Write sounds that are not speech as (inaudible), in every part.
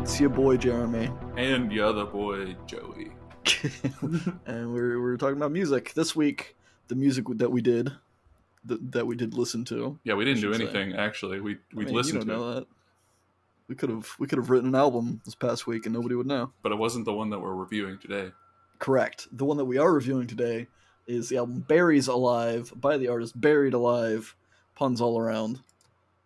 It's your boy Jeremy, and the other boy Joey. (laughs) and we're we're talking about music this week. The music that we did, that, that we did listen to. Yeah, we didn't do anything say. actually. We we I mean, listened you don't to. Know that. We could have we could have written an album this past week and nobody would know. But it wasn't the one that we're reviewing today. Correct. The one that we are reviewing today is the album "Buried Alive" by the artist Buried Alive. Puns all around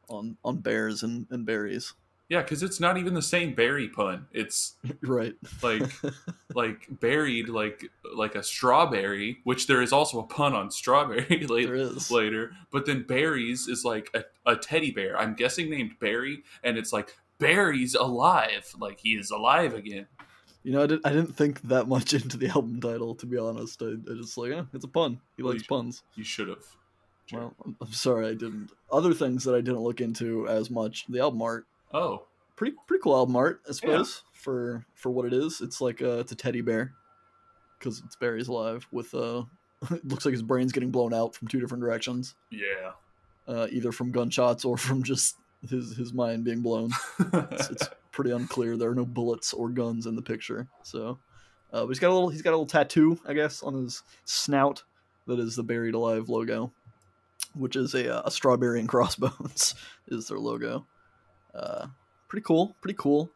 on on bears and, and berries. Yeah, because it's not even the same berry pun. It's (laughs) right, like (laughs) like buried, like like a strawberry, which there is also a pun on strawberry (laughs) later. Later, but then berries is like a, a teddy bear. I'm guessing named Barry, and it's like Barry's alive, like he is alive again. You know, I didn't I didn't think that much into the album title. To be honest, I, I just like, eh, it's a pun. He well, likes you, puns. You should have. Well, I'm sorry I didn't. Other things that I didn't look into as much. The album art. Oh, pretty pretty cool album art, I suppose yeah. for for what it is. It's like a, it's a teddy bear because it's Barry's alive with uh, (laughs) it looks like his brain's getting blown out from two different directions. Yeah. Uh, either from gunshots or from just his his mind being blown. it's, it's, (laughs) pretty unclear. There are no bullets or guns in the picture. So, uh, but he's got a little he's got a little tattoo, I guess, on his snout that is the buried alive logo which is a, a strawberry and (laughs) crossbones is their logo. Uh, pretty cool, pretty cool.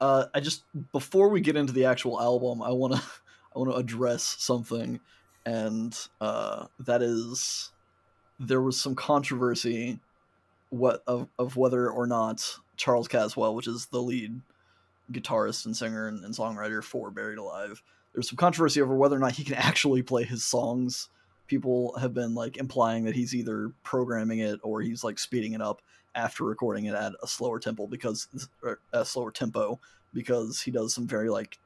Uh, I just before we get into the actual album, I wanna (laughs) I wanna address something, and uh, that is there was some controversy what of, of whether or not Charles Caswell, which is the lead guitarist and singer and, and songwriter for Buried Alive, there's some controversy over whether or not he can actually play his songs. People have been like implying that he's either programming it or he's like speeding it up after recording it at a slower tempo because a slower tempo because he does some very like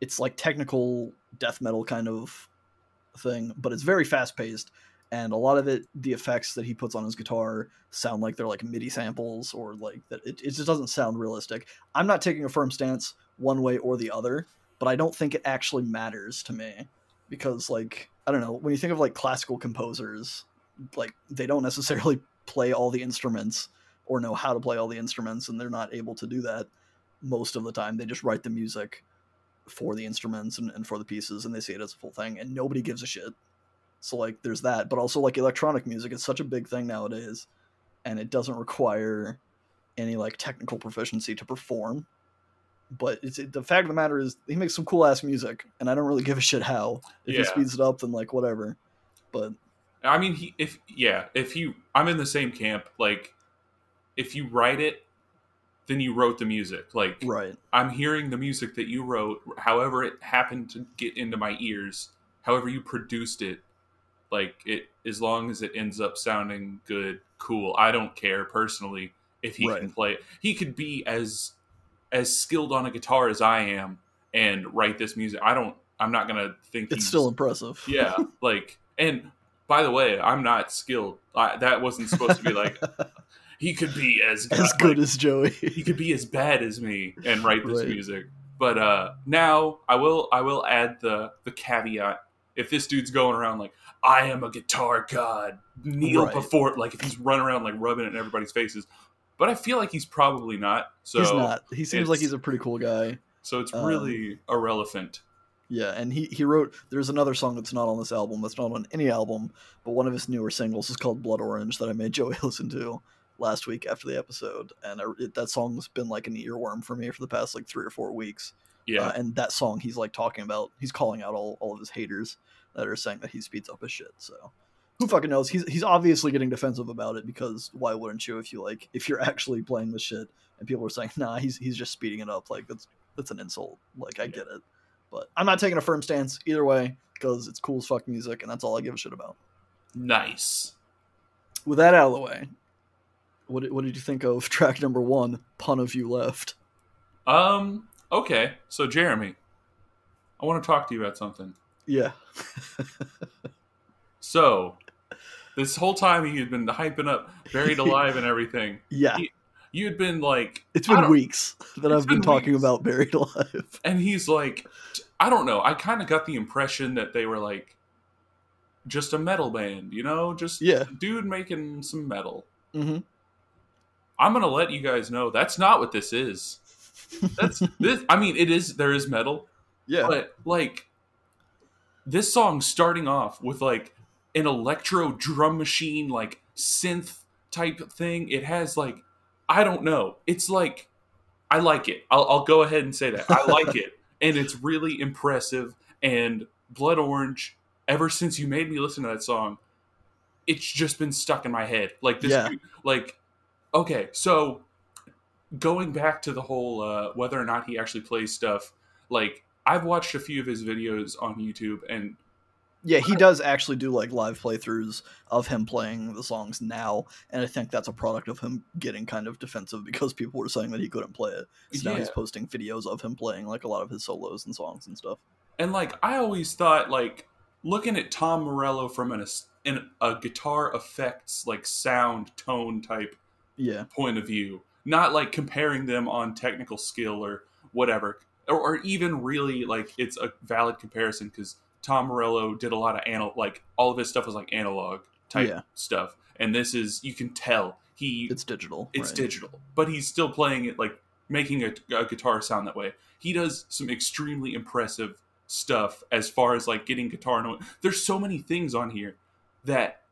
it's like technical death metal kind of thing but it's very fast paced and a lot of it the effects that he puts on his guitar sound like they're like midi samples or like that it, it just doesn't sound realistic. I'm not taking a firm stance one way or the other but i don't think it actually matters to me because like I don't know when you think of like classical composers, like they don't necessarily play all the instruments or know how to play all the instruments, and they're not able to do that most of the time. They just write the music for the instruments and, and for the pieces, and they see it as a full thing, and nobody gives a shit. So like there's that, but also like electronic music is such a big thing nowadays, and it doesn't require any like technical proficiency to perform but it's the fact of the matter is he makes some cool ass music, and I don't really give a shit how. If yeah. he speeds it up, then like whatever. But I mean, he if yeah, if you I'm in the same camp. Like, if you write it, then you wrote the music. Like, right. I'm hearing the music that you wrote, however it happened to get into my ears, however you produced it. Like it, as long as it ends up sounding good, cool. I don't care personally if he right. can play it. He could be as as skilled on a guitar as I am and write this music. I don't. I'm not gonna think it's still impressive. yeah, like and by the way, I'm not skilled. I, that wasn't supposed to be like (laughs) he could be as good, (laughs) as good like, as Joey. he could be as bad as me and write this right. music. But uh now I will I will add the the caveat. If this dude's going around like I am a guitar god, kneel right. before like if he's running around like rubbing it in everybody's faces, but I feel like he's probably not. So he's not. He seems like he's a pretty cool guy. So it's really um, irrelevant. Yeah, and he he wrote. There's another song that's not on this album. That's not on any album, but one of his newer singles is called "Blood Orange" that I made Joey (laughs) listen to last week after the episode, and I, it, that song's been like an earworm for me for the past like three or four weeks. Yeah, uh, and that song he's like talking about. He's calling out all all of his haters that are saying that he speeds up his shit. So who fucking knows? He's he's obviously getting defensive about it because why wouldn't you if you like if you're (laughs) actually playing the shit and people are saying nah he's he's just speeding it up like that's that's an insult like I get it, but I'm not taking a firm stance either way because it's cool as fuck music and that's all I give a shit about. Nice. With that out of the way, what what did you think of (laughs) track number one? Pun of you left. Um. Okay. So Jeremy, I want to talk to you about something. Yeah. (laughs) so this whole time he had been hyping up Buried Alive and everything. (laughs) Yeah. He, you had been like It's been weeks that I've been, been talking weeks. about Buried Alive. And he's like I don't know. I kind of got the impression that they were like just a metal band, you know, just yeah. dude making some metal. Mm-hmm. I'm gonna let you guys know that's not what this is. That's (laughs) this. I mean, it is. There is metal, Yeah. but like this song starting off with like an electro drum machine, like synth type thing. It has like I don't know. It's like I like it. I'll, I'll go ahead and say that I like it, (laughs) and it's really impressive. And Blood Orange, ever since you made me listen to that song, it's just been stuck in my head. Like this, Yeah. like okay, so going back to the whole uh, whether or not he actually plays stuff, like I've watched a few of his videos on YouTube, and Yeah, he does actually do like live playthroughs of him playing the songs now, and I think that's a product of him getting kind of defensive (laughs) because people were saying that he couldn't play it. So now he's posting videos of him playing like a lot of his solos and songs and stuff. and like I always thought, like looking at Tom Morello from an, in a guitar effects like sound tone type Yeah, point of view, not like comparing them on technical skill or whatever, or, or even really like it's a valid comparison because Tom Morello did a lot of anal like all of his stuff was like analog type Yeah. stuff, and this is you can tell he it's digital. it's right. digital, but he's still playing it like making a, a guitar sound that way. He does some extremely impressive stuff as far as like getting guitar note. There's so many things on here that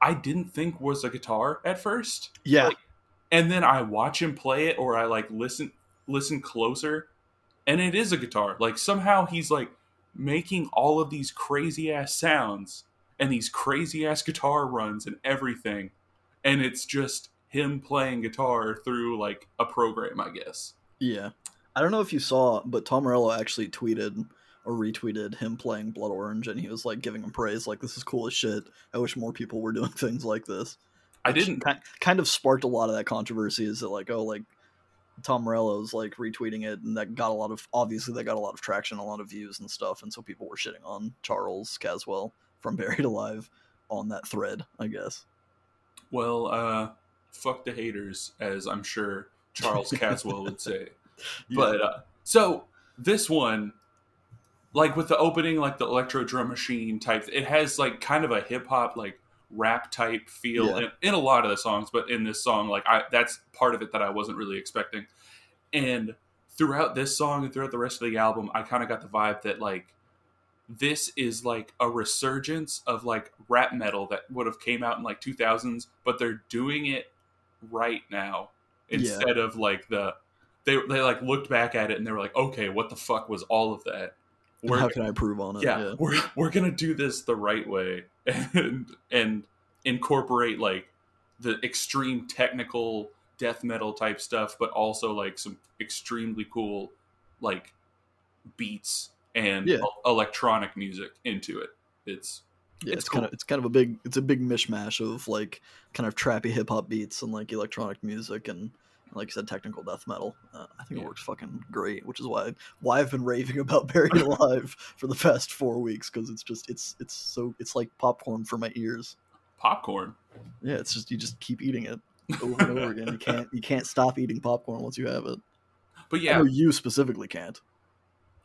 I didn't think was a guitar at first Yeah, like, and then I watch him play it or I like listen listen closer and it is a guitar. Like somehow he's like making all of these crazy ass sounds and these crazy ass guitar runs and everything and it's just him playing guitar through like a program, I guess. yeah. I don't know if you saw, but Tom Morello actually tweeted or retweeted him playing Blood Orange, and he was like giving him praise, like this is cool as shit. I wish more people were doing (laughs) things like this. I didn't kind of sparked a lot of that controversy. Is that like oh like Tom Morello's like retweeting it, and that got a lot of obviously that got a lot of traction, a lot of views and stuff, and so people were shitting on Charles Caswell from (laughs) Buried Alive on that thread, I guess. well, uh fuck the haters as I'm sure Charles Caswell would say. (laughs) But uh, so this one, like with the opening, like the electro drum machine type, it has like kind of a hip hop like rap type feel Yeah. in, in a lot of the songs. But in this song, like I that's part of it that I wasn't really expecting. And throughout this song and throughout the rest of the album, I kind of got the vibe that like this is like a resurgence of like rap metal that would have came out in like 2000s, but they're doing it right now Yeah. instead of like the they they like looked back at it and they were like, okay, what the fuck was all of that? We're how can I improve on it? yeah, we're we're gonna do this the right way and and incorporate like the extreme technical death metal type stuff, but also like some extremely cool like beats and Yeah. electronic music into it. It's yeah. it's It's, kind cool. of it's kind of a big it's a big mishmash of like kind of trappy hip hop beats and like electronic music and like you said technical death metal. Uh, I think Yeah. it works fucking great, which is why why I've been raving (laughs) about Buried (laughs) Alive for the past four weeks because it's just it's it's so it's like popcorn for my ears. popcorn. Yeah, it's just you just keep eating it over and over again. You (laughs) can't you can't stop eating popcorn once you have it. But I yeah, know you specifically can't.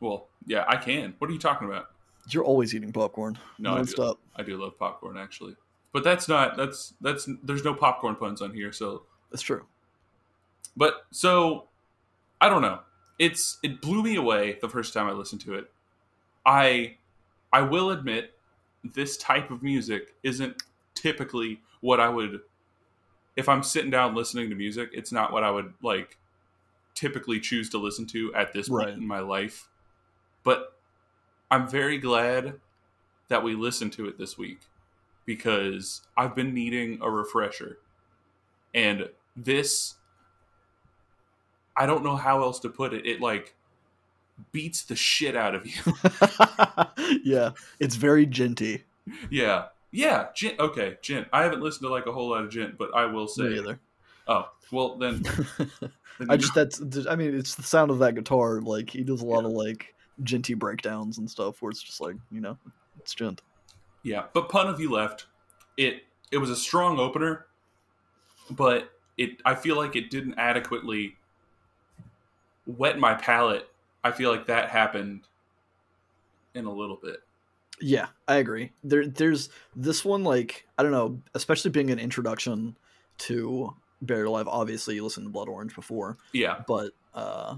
well, yeah, I can. What are you talking about? You're always eating popcorn. No, I do. I do love popcorn actually. But that's not that's that's there's no popcorn puns on here, so That's true. But so I don't know. It's it blew me away the first time I listened to it. I I will admit this type of music isn't typically what I would if I'm sitting down listening to music, it's not what I would like typically choose to listen to at this point Right. in my life. But I'm very glad that we listened to it this week because I've been needing a refresher. And this I don't know how else to put it. It like beats the shit out of you. (laughs) yeah, it's very djenty. yeah. Yeah, Djent. Okay, Djent. I haven't listened to like a whole lot of Djent, but I will say. Me either. Oh, well then. (laughs) then I just know- that's I mean it's the sound of that guitar. Like he does a lot of like djenty breakdowns and stuff where it's just like you know it's djent. Yeah, but pun of you left. It it was a strong opener, but it I feel like it didn't adequately wet my palate. I feel like that happened in a little bit. Yeah, I agree. There, there's this one like I don't know, especially being an introduction to Buried Alive, obviously you listened to Blood Orange before, Yeah, but uh,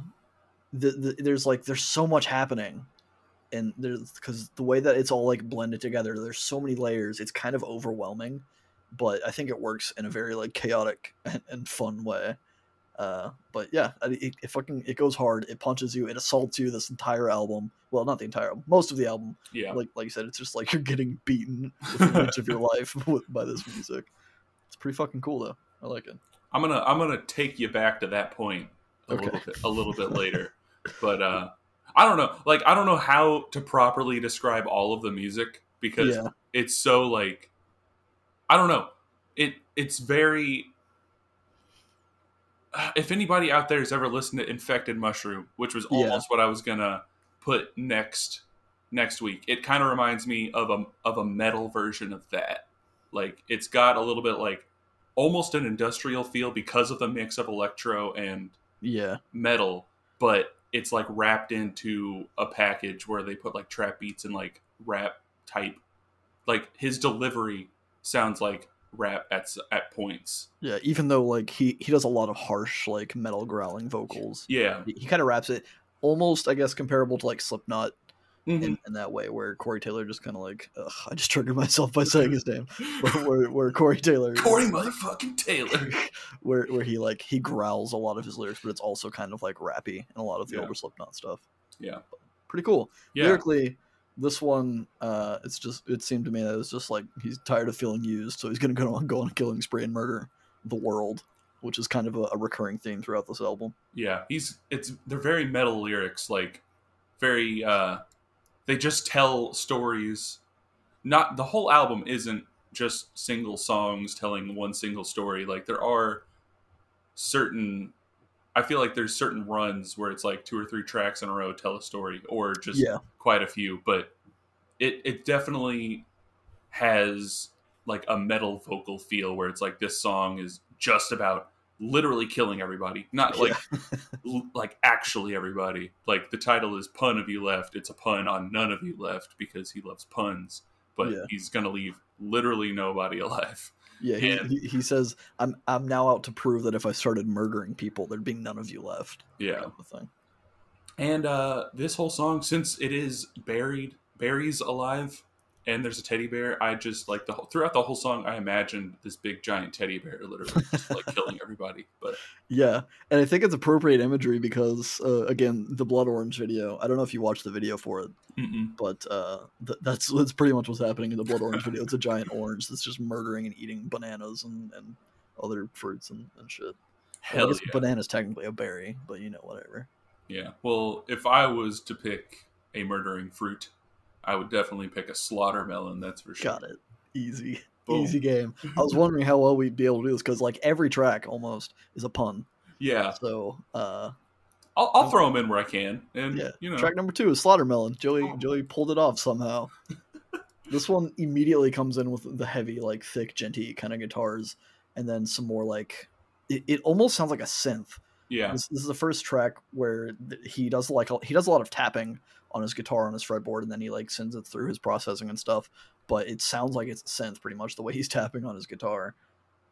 the, the, there's like there's so much happening, and there's because the way that it's all like blended together, there's so many layers. It's kind of overwhelming, but I think it works in a very like chaotic (laughs) and, and fun way. Uh, but yeah, it, it fucking it goes hard. It punches you. It assaults you. This entire album. Well, not the entire album. Most of the album. yeah. Like like you said, it's just like you're getting beaten (laughs) with the of your life (laughs) with, by this music. It's pretty fucking cool though. I like it. I'm gonna I'm gonna take you back to that point a Okay. little bit a little bit later, but uh, I don't know. Like I don't know how to properly describe all of the music because Yeah. it's so like I don't know. It it's very. (sighs) If anybody out there has ever listened to Infected Mushroom, which was Yeah. almost what I was gonna put next next week, it kind of reminds me of a of a metal version of that. Like it's got a little bit like almost an industrial feel because of the mix of electro and Yeah. metal, but it's like wrapped into a package where they put like trap beats and like rap type. Like his delivery sounds like rap at at points. Yeah. Even though like he he does a lot of harsh like metal growling vocals. Yeah, He, he kind of raps it almost I guess comparable to like Slipknot Mhm. in, in that way where Corey Taylor just kind of like ugh, I just triggered myself by (laughs) saying his name. Where, where, where Corey Taylor Corey motherfucking Taylor. (laughs) where where he like he growls a lot of his lyrics, but it's also kind of like rappy and a lot of the Yeah. older Slipknot stuff. Yeah. Pretty cool. Yeah, Lyrically, this one, uh, it's just it seemed to me that it was just like he's tired of feeling used, so he's gonna go on go on killing spree and murder the world, which is kind of a, a recurring theme throughout this album. yeah. He's it's they're very metal lyrics, like very. uh They just tell stories. Not the whole album isn't just single songs telling one single story. Like there are certain I feel like there's certain runs where it's like two or three tracks in a row tell a story or just Yeah, quite a few, but it it definitely has like a metal vocal feel where it's like this song is just about literally killing everybody. Not like (laughs) l- like actually everybody. Like the title is Pun of You Left. It's a pun on none of you left because he loves puns, but Yeah. he's going to leave literally nobody (laughs) alive. Yeah. He, And- he, he says, "I'm I'm now out to prove that if I started murdering people, there'd be none of you left." Yeah. kind of thing. And uh, this whole song, since it is buried, Barry's alive, and there's a teddy bear. I just like the whole, throughout the whole song. I imagined this big giant teddy bear literally just like (laughs) killing everybody. But Yeah, and I think it's appropriate imagery because uh, again, the blood orange video. I don't know if you watched the video for it, mm-mm. but uh, th- that's that's pretty much what's happening in the blood orange video. It's a giant orange that's just murdering and eating bananas and, and other fruits and, and shit. Well, hell guess yeah, Banana's technically a berry, but you know whatever. yeah. Well, if I was to pick a murdering fruit, I would definitely pick a slaughter melon. That's for sure. Got it. Easy, Boom. easy game. I was wondering how well we'd be able to do this because like every track almost is a pun. Yeah, So uh, I'll, I'll throw them in where I can, and Yeah, you know, Track number two is Slaughtermelon. Joey Oh. Joey pulled it off somehow. (laughs) this one immediately comes in with the heavy, like thick, djenty kind of guitars, and then some more like it, it almost sounds like a synth. Yeah, This, this is the first track where he does like he does a lot of tapping on his guitar on his fretboard, and then he like sends it through his processing and stuff. But it sounds like it's a synth pretty much the way he's (laughs) tapping on his guitar.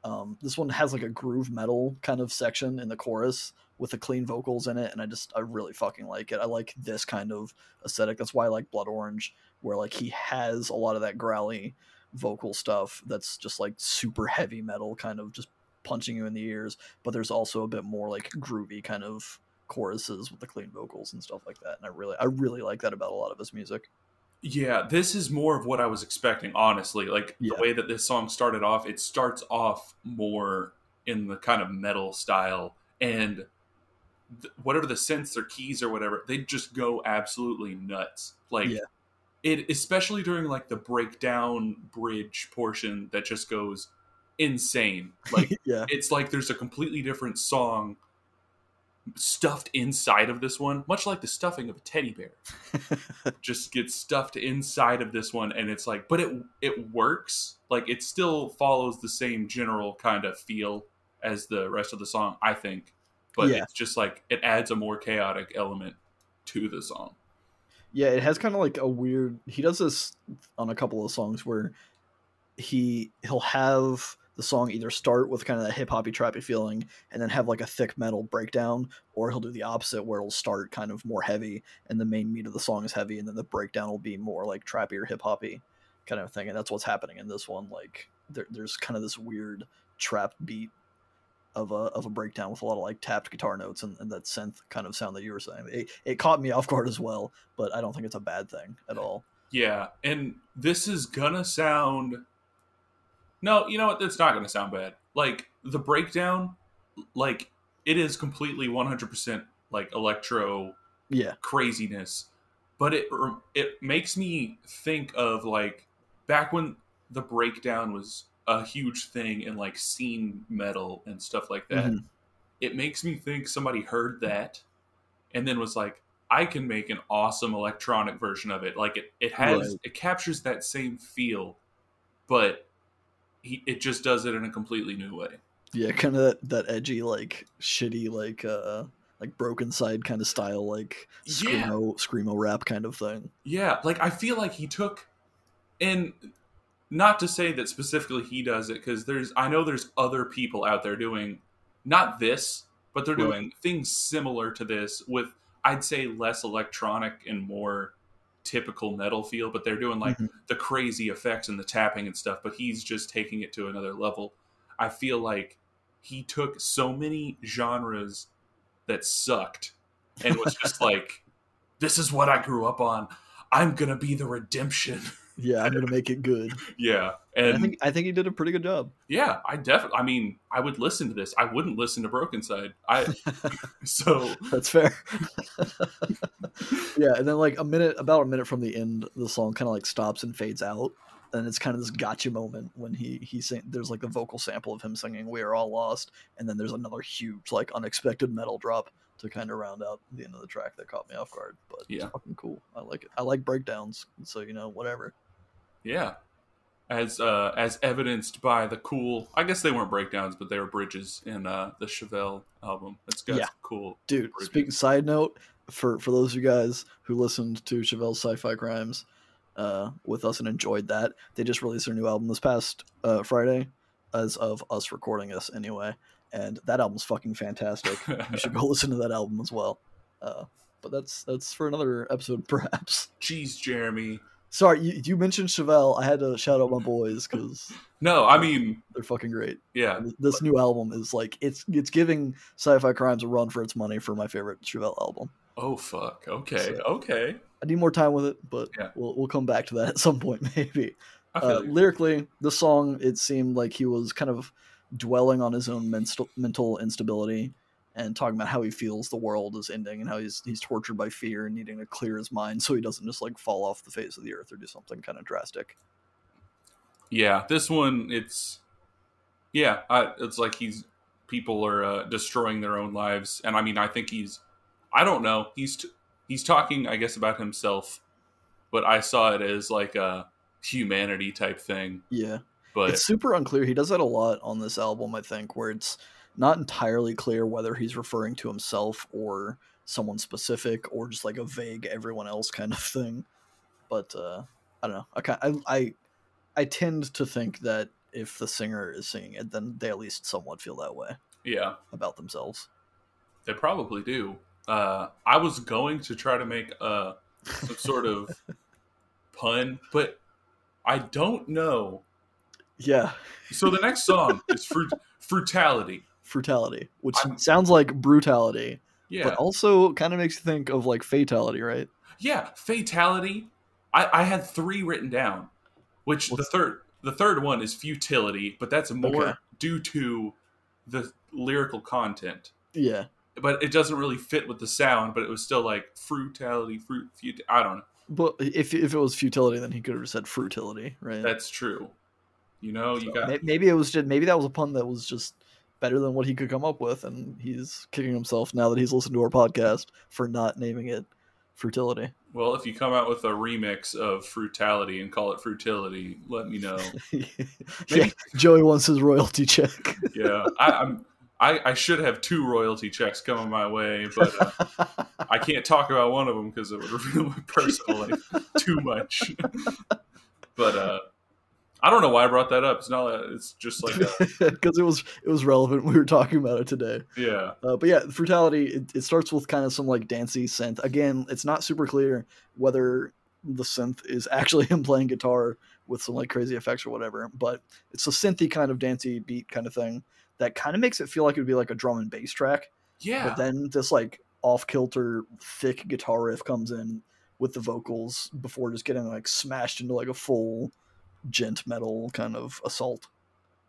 Um, this one has like a groove metal kind of section in the chorus with the clean vocals in it, and I just I really fucking like it. I like this kind of aesthetic. That's why I like Blood Orange, where like he has a lot of that growly vocal stuff that's just like super heavy metal, kind of just punching you in the ears. But there's also a bit more like groovy kind of choruses with the clean vocals and stuff like that. And I really I really like that about a lot of his music. Yeah, this is more of what I was expecting, honestly. Like Yeah. the way that this song started off, it starts off more in the kind of metal style, and th- whatever the synths or keys or whatever, they just go absolutely nuts. Like Yeah. it, especially during like the breakdown bridge portion, that just goes insane. (laughs) Like yeah. it's like there's a completely different song stuffed inside of this one, much like the stuffing of a teddy bear. (laughs) just gets stuffed inside of this one and it's like but it it works. Like it still follows the same general kind of feel as the rest of the song, I think. But Yeah. it's just like it adds a more chaotic element to the song. Yeah, it has kind of like a weird. He does this on a couple of songs where he he'll have the song either start with kind of that hip hoppy trappy feeling and then have like a thick metal breakdown, or he'll do the opposite where it'll start kind of more heavy and the main meat of the song is heavy, and then the breakdown will be more like trappy or hip hoppy kind of thing. And that's what's happening in this one. Like there, there's kind of this weird trap beat of a of a breakdown with a lot of like tapped guitar notes and, and that synth kind of sound that you were saying. It, it caught me off guard as well, but I don't think it's a bad thing at all. Yeah, and this is gonna sound. No, you know what? It's not gonna sound bad. Like the breakdown, like it is completely one hundred percent like electro Yeah, craziness, but it it makes me think of like back when the breakdown was a huge thing in like scene metal and stuff like that. Mhm. It makes me think somebody heard that and then was like, I can make an awesome electronic version of it. Like it, it has Right. it captures that same feel, but he it just does it in a completely new way. yeah, kind of that, that edgy, like shitty, like uh, like Brokencyde kind of style, like Yeah. screamo screamo rap kind of thing. Yeah, like I feel like he took, and not to say that specifically he does it because there's I know there's other people out there doing not this, but they're Right. doing things similar to this with I'd say less electronic and more typical metal feel, but they're doing like Mhm. the crazy effects and the tapping and stuff. But he's just taking it to another level. I feel like he took so many genres that sucked and was just (laughs) like, "This is what I grew up on." I'm gonna be the redemption. (laughs) Yeah, I'm gonna make it good. (laughs) yeah, And and I think I think he did a pretty good job. yeah, I definitely. I mean, I would listen to this. I wouldn't listen to Brokencyde. I (laughs) so That's fair. yeah, and then like a minute, about a minute from the end, the song kind of like stops and fades out, and it's kind of this gotcha moment when he he sing. There's like a vocal sample of him singing "We Are All Lost," and then there's another huge like unexpected metal drop to kind of round out the end of the track that caught me off guard. But Yeah. it's fucking cool. I like it. I like breakdowns, so you know whatever. Yeah, as uh, as evidenced by the cool. I guess they weren't breakdowns, but they were bridges in uh, the Chevelle album. It's got Yeah. cool. Dude, Bridges. speaking side note, for for those of you guys who listened to Chevelle's Sci-Fi Crimes uh, with us and enjoyed that, they just released their new album this past uh, Friday, as of us recording this anyway. And that album's fucking fantastic. (laughs) you should go listen to that album as well. Uh, but that's that's for another episode, (laughs) perhaps. Jeez, Jeremy. Sorry, you, you mentioned Chevelle. I had to shout out my (laughs) boys because No, I mean, they're fucking great. yeah, This new album is like it's it's giving Sci-Fi Crimes a run for its money for my favorite Chevelle album. Oh fuck. Okay. So- Okay. I need more time with it, but Yeah. we'll we'll come back to that (laughs) at some point maybe. Uh, lyrically, the song it seemed like he was kind of dwelling on his own mental mental instability and talking about how he feels the world is ending and how he's he's tortured by fear and needing to clear his mind so he doesn't just like fall off the face of the earth or do something kind of drastic. yeah, this one it's yeah, I, it's like he's people are uh, destroying their own lives, and I mean, I think he's I don't know, he's t- he's talking, I guess, about himself, but I saw it as like a humanity type thing. Yeah. But it's super unclear. He does that a lot on this album, I think, where it's not entirely clear whether he's referring to himself or someone specific or just like a vague everyone else kind of thing. But uh, I don't know. I, I I I tend to think that if the singer is singing it, then they at least somewhat feel that way yeah, about themselves. they probably do. Uh, I was going to try to make a some sort of (laughs) pun, but I don't know. Yeah, So the next song is fruit frutality. Frutality, which I'm- sounds like brutality, Yeah, but also kind of makes you think of like fatality, right? yeah, fatality. I, I had three written down, which the third the third one is futility, but that's more Okay. due to the lyrical content. Yeah, But it doesn't really fit with the sound. But it was still like frutality, fruit, fut. I don't know. but if if it was futility, then he could have said frutility, right? That's true. You know, you got maybe it was just maybe that was a pun that was just better than what he could come up with, and he's kicking himself now that he's listened to our podcast for not naming it fertility. well. If you come out with a remix of frutality and call it frutility, let me know. (laughs) yeah, (laughs) Joey wants his royalty check. (laughs) yeah, I, I'm. I, I should have two royalty checks coming my way, but uh, I can't talk about one of them because it would reveal my personal life too much. but uh, I don't know why I brought that up. It's not. It's just like because (laughs) it was it was relevant. We were talking about it today. yeah, Uh, but yeah, Frutality, it, it starts with kind of some like dancey synth. Again, it's not super clear whether the synth is actually (laughs) him playing guitar with some like crazy effects or whatever, but it's a synthy kind of dancey beat kind of thing that kind of makes it feel like it would be like a drum and bass track. yeah. But then this like off kilter, thick guitar riff comes in with the vocals before just getting like smashed into like a full djent metal kind of assault,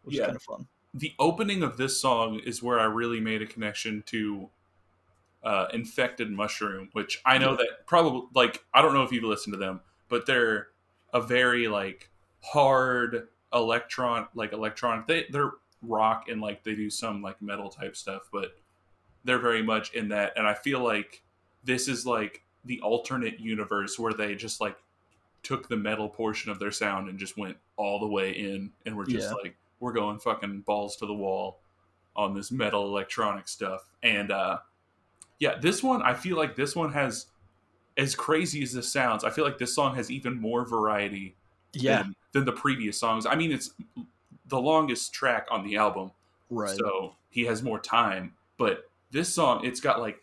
which Yeah. is kind of fun. the opening of this song is where I really made a connection to uh, Infected Mushroom, which I know Yeah. that probably like I don't know if you've listened to them, but they're a very like hard electron like electronic. They they're rock and like they do some like metal type stuff, but they're very much in that. And I feel like this is like the alternate universe where they just like took the metal portion of their sound and just went all the way in and we're just Yeah. like we're going fucking balls to the wall on this metal electronic stuff and uh yeah this one i feel like this one has as crazy as this sounds i feel like this song has even more variety Yeah, than, than the previous songs i mean it's the longest track on the album right. so he has more time but this song it's got like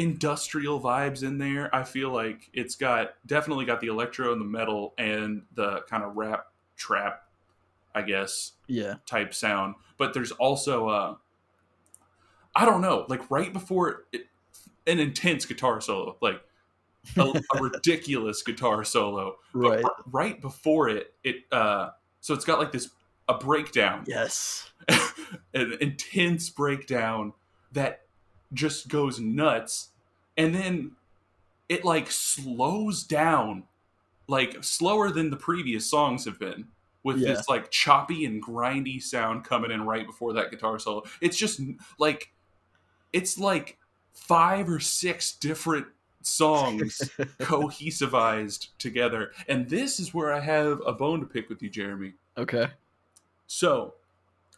industrial vibes in there i feel like it's got definitely got the electro and the metal and the kind of rap trap i guess yeah. type sound but there's also uh i don't know like right before it, an intense guitar solo like a, a (laughs) ridiculous guitar solo Right. r- right before it it uh so it's got like this a breakdown Yes. (laughs) an intense breakdown that just goes nuts. And then it like slows down like slower than the previous songs have been with Yeah. this like choppy and grindy sound coming in right before that guitar solo. It's just like it's like five or six different songs (laughs) cohesivized together. And this is where i have a bone to pick with you jeremy. Okay. so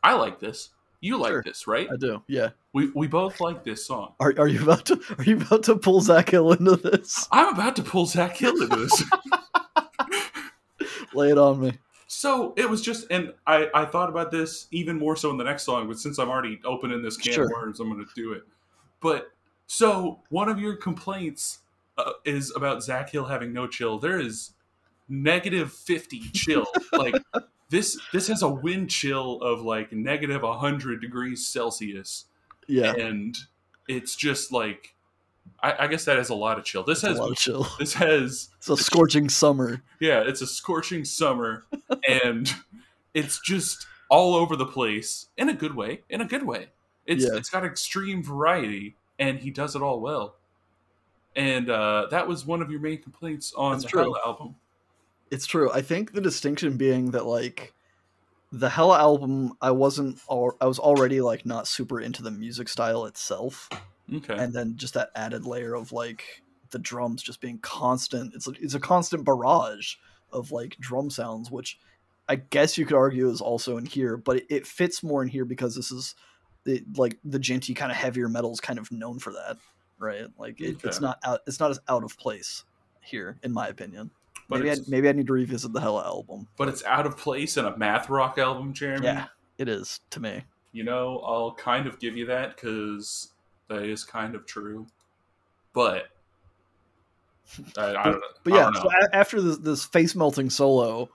i like this you like Sure. this right I do. Yeah. we, we both like this song Are, are you about to are you about to pull Zach Hill into this? (laughs) i'm about to pull zach hill into this (laughs) (laughs) Lay it on me. so it was just and I, I thought about this even more so in the next song but since i'm already opening this can Sure. of worms i'm going to do it but so one of your complaints uh, is about zach hill having no chill there is negative 50 chill like this this has a wind chill of like negative 100 degrees celsius Yeah. and it's just like I, I guess that has a lot of chill this a has lot of chill. (laughs) this has It's a scorching summer. yeah it's a scorching summer (laughs) and it's just all over the place in a good way in a good way it's Yeah. it's got extreme variety and he does it all well and uh, that was one of your main complaints on That's the true. Hella album It's true. I think the distinction being that like the Hella album, I wasn't, al- I was already like not super into the music style itself, okay and then just that added layer of like the drums just being constant. It's a, it's a constant barrage of like drum sounds, which I guess you could argue is also in here, but it, it fits more in here because this is it, like the djenty kind of heavier metal is kind of known for that, right? Like it, it's not out, it's not as out of place here, in my opinion. But maybe I, maybe I need to revisit the Hella album. but it's out of place in a math rock album jeremy Yeah, it is to me. you know i'll kind of give you that because that is kind of true but I, I don't know. But yeah, so after this, this face melting solo,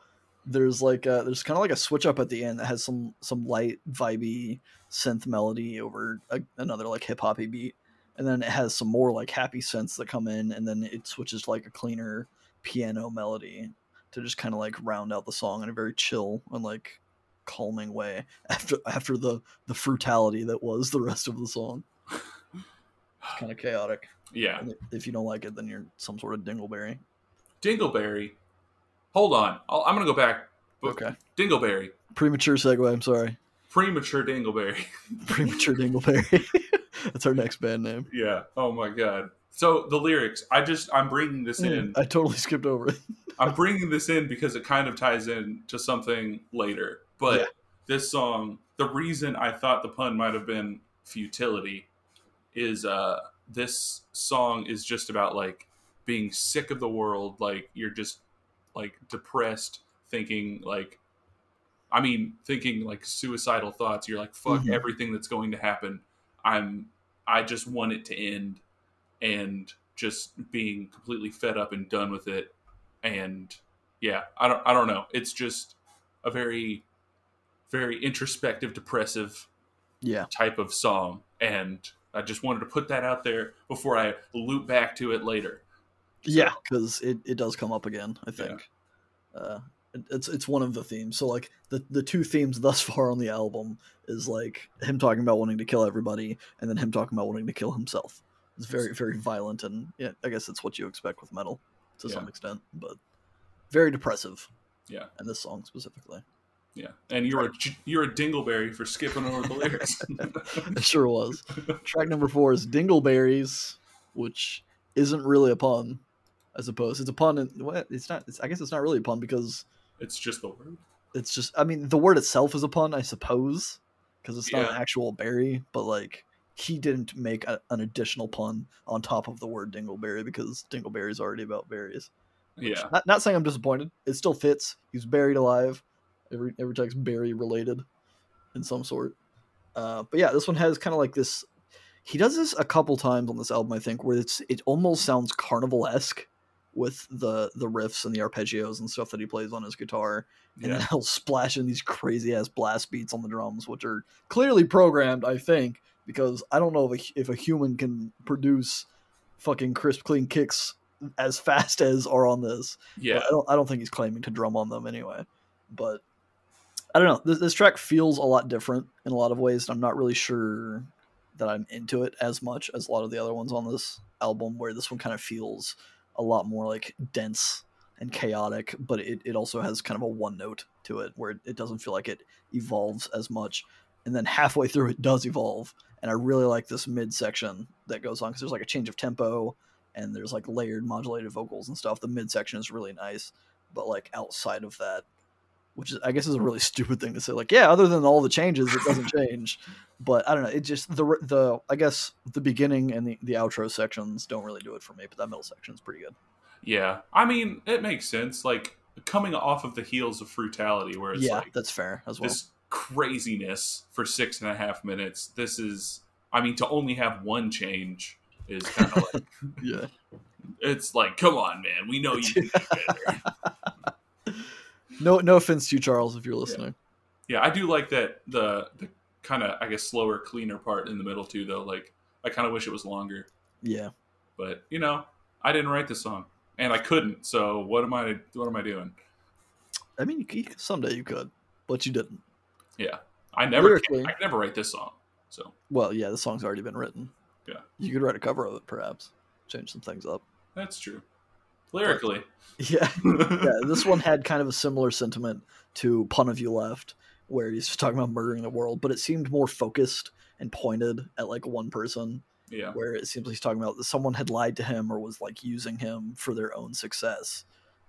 there's like a, there's kind of like a switch up at the end that has some some light vibey synth melody over a, another like hip hoppy beat, and then it has some more like happy synths that come in, and then it switches to like a cleaner piano melody to just kind of like round out the song in a very chill and like calming way (laughs) after after the the frutality that was the rest of the song. It's kind of chaotic. yeah And if you don't like it, then you're some sort of dingleberry. Dingleberry. Hold on. I'll, I'm going to go back. Okay. Dingleberry. Premature segue. I'm sorry. Premature Dingleberry. (laughs) Premature Dingleberry. (laughs) That's our next band name. yeah. Oh my God. So the lyrics, I just, I'm bringing this in. I totally skipped over it. (laughs) I'm bringing this in because it kind of ties in to something later. But Yeah. this song, the reason I thought the pun might have been futility is uh this song is just about like being sick of the world, like you're just like depressed, thinking like I mean, thinking like suicidal thoughts. You're like, fuck Mhm. everything that's going to happen. I'm, I just want it to end, and just being completely fed up and done with it. And yeah, I don't, I don't know. It's just a very, very introspective, depressive Yeah. type of song, and I just wanted to put that out there before I loop back to it later. Yeah, because it, it does come up again. I think uh, it, it's it's one of the themes. So like the the two themes thus (laughs) far on the album is like him talking about wanting to kill everybody, and then him talking about wanting to kill himself. It's very very violent, and yeah, I guess it's what you expect with metal to some extent, but very depressive. Yeah. and this song specifically, Yeah, and you're a you're a dingleberry for skipping over the lyrics. (laughs) it sure was. Track number four is Dingleberries, which isn't really a pun. I suppose it's a pun. And, well, it's not. It's, I guess it's not really a pun because it's just the word. it's just i mean the word itself is a pun i suppose because it's not an actual berry but like he didn't make a, an additional pun on top of the word dingleberry because dingleberry is already about berries which- Yeah, not, not saying i'm disappointed. It still fits. He's buried alive. Every every text berry related in some sort. Uh, but yeah this one has kind of like this he does this a couple times on this album i think where it's it almost sounds carnival-esque with the the riffs and the arpeggios and stuff that he plays on his guitar and yeah, then he'll splash in these crazy ass blast beats on the drums, which are clearly programmed, I think, because I don't know if a, if a human can produce fucking crisp, clean kicks as fast as are on this. yeah. But I don't, I don't think he's claiming to drum on them anyway. But I don't know. This, this track feels a lot different in a lot of ways. And I'm not really sure that I'm into it as much as a lot of the other ones on this album, where this one kind of feels a lot more like dense and chaotic, but it, it also has kind of a one note to it where it, it doesn't feel like it evolves as much. And then halfway through, it does evolve. And I really like this mid section that goes on because there's like a change of tempo and there's like layered modulated vocals and stuff. The mid section is really nice, but like outside of that, which is I guess is a really (laughs) stupid thing to say. Like, yeah, other than all the changes, it doesn't change. But I don't know. It just the the I guess the beginning and the the outro sections don't really do it for me. But that middle section is pretty good. Yeah, I mean, it makes sense. Like coming off of the heels of Frutality, where it's yeah, like that's fair as well. this craziness for six and a half minutes. This is, I mean, to only have one change is kind of like (laughs) yeah, it's like, come on, man, we know you can do (laughs) better. no no offense to you, Charles, if you're listening. Yeah, I do like that the the kind of I guess slower, cleaner part in the middle too. Though, like I kind of wish it was longer, Yeah, but you know, I didn't write this song and I couldn't. So what am I? What am I doing? I mean, someday you could, but you didn't. Yeah, I never. I never write this song. So Well, yeah, the song's already been written. Yeah. you could write a cover of it, perhaps. Change some things up. that's true. Lyrically, (laughs) Yeah, (laughs) yeah. This one had kind of a similar sentiment to "Pun of You Left," where he's just talking about murdering the world, but it seemed more focused and pointed at like one person. yeah, Where it seems like he's talking about that someone had lied to him or was like using him for their own success,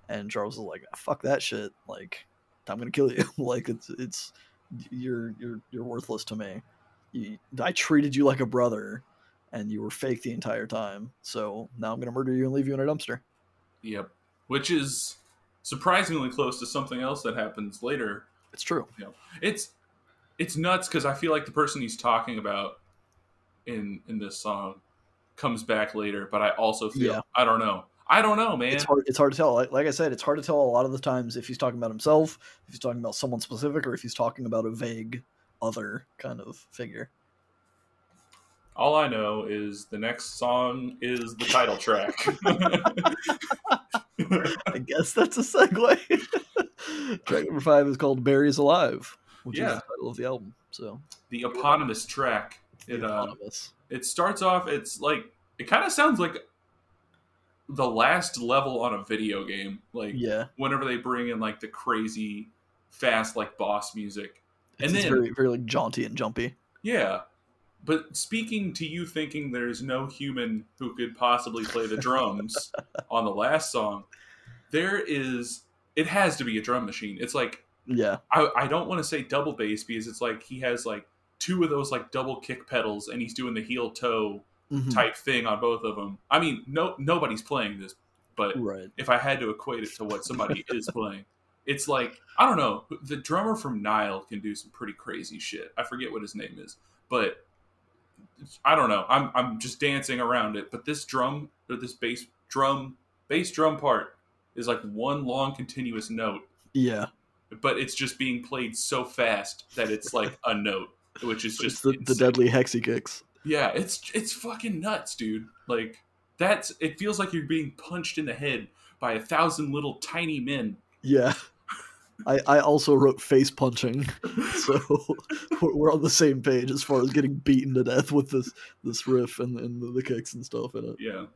and Charles was like, "Fuck that shit! Like, I'm gonna kill you! (laughs) like, it's it's you're you're you're worthless to me. You, I treated you like a brother." And you were fake the entire time, so now I'm gonna murder you and leave you in a dumpster. yep. Which is surprisingly close to something else that happens later It's true. it's it's nuts because I feel like the person he's talking about in in this song comes back later, but I also feel Yeah. I don't know. I don't know, man. it's hard it's hard to tell like, like i said it's hard to tell a lot of the times if he's talking about himself if he's talking about someone specific or if he's talking about a vague other kind of figure All I know is the next song is the title track. (laughs) (laughs) i guess that's a segue track number five is called berries alive which is the title of the album so the eponymous track. It uh, it starts off. It's like it kind of sounds like the last level on a video game. Like yeah whenever they bring in like the crazy fast like boss music. it's, And it's then- very very like jaunty and jumpy Yeah. But speaking to you thinking there's no human who could possibly play the drums (laughs) on the last song, there is it has to be a drum machine. It's like yeah I, I don't want to say double bass because it's like he has like two of those like double kick pedals and he's doing the heel toe Mhm. type thing on both of them. I mean, no nobody's playing this, but right if I had to equate it to what somebody is (laughs) playing, it's like I don't know. The drummer from Nile can do some pretty crazy shit. I forget what his name is, but I don't know. I'm I'm just dancing around it. But this drum or this bass drum bass drum part is like one long continuous note. Yeah. But it's just being played so fast that it's like a note, which is just the, the deadly hexy kicks. Yeah, it's it's fucking nuts, dude. Like that's it feels like you're being punched in the head by a thousand little tiny men. Yeah. I, I also wrote face punching, (laughs) so we're on the same page as far as getting beaten to death with this this riff and, and the, the kicks and stuff in it. Yeah,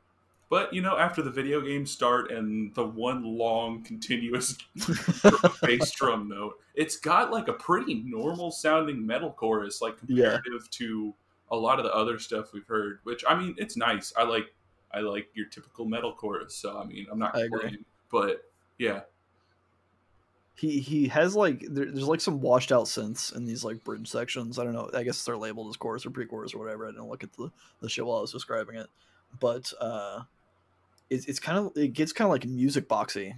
but you know, after the video games start and the one long continuous (laughs) bass drum note, it's got like a pretty normal sounding metal chorus, like comparative yeah. to a lot of the other stuff we've heard. Which I mean, it's nice. I like I like your typical metal chorus. So I mean, I'm not complaining, but yeah, he he has like there, there's like some washed out synths in these like bridge sections. I don't know. I guess they're labeled as chorus or pre-chorus or whatever. I didn't look at the the shit while I was describing it, but uh, it's it's kind of it gets kind of like music boxy.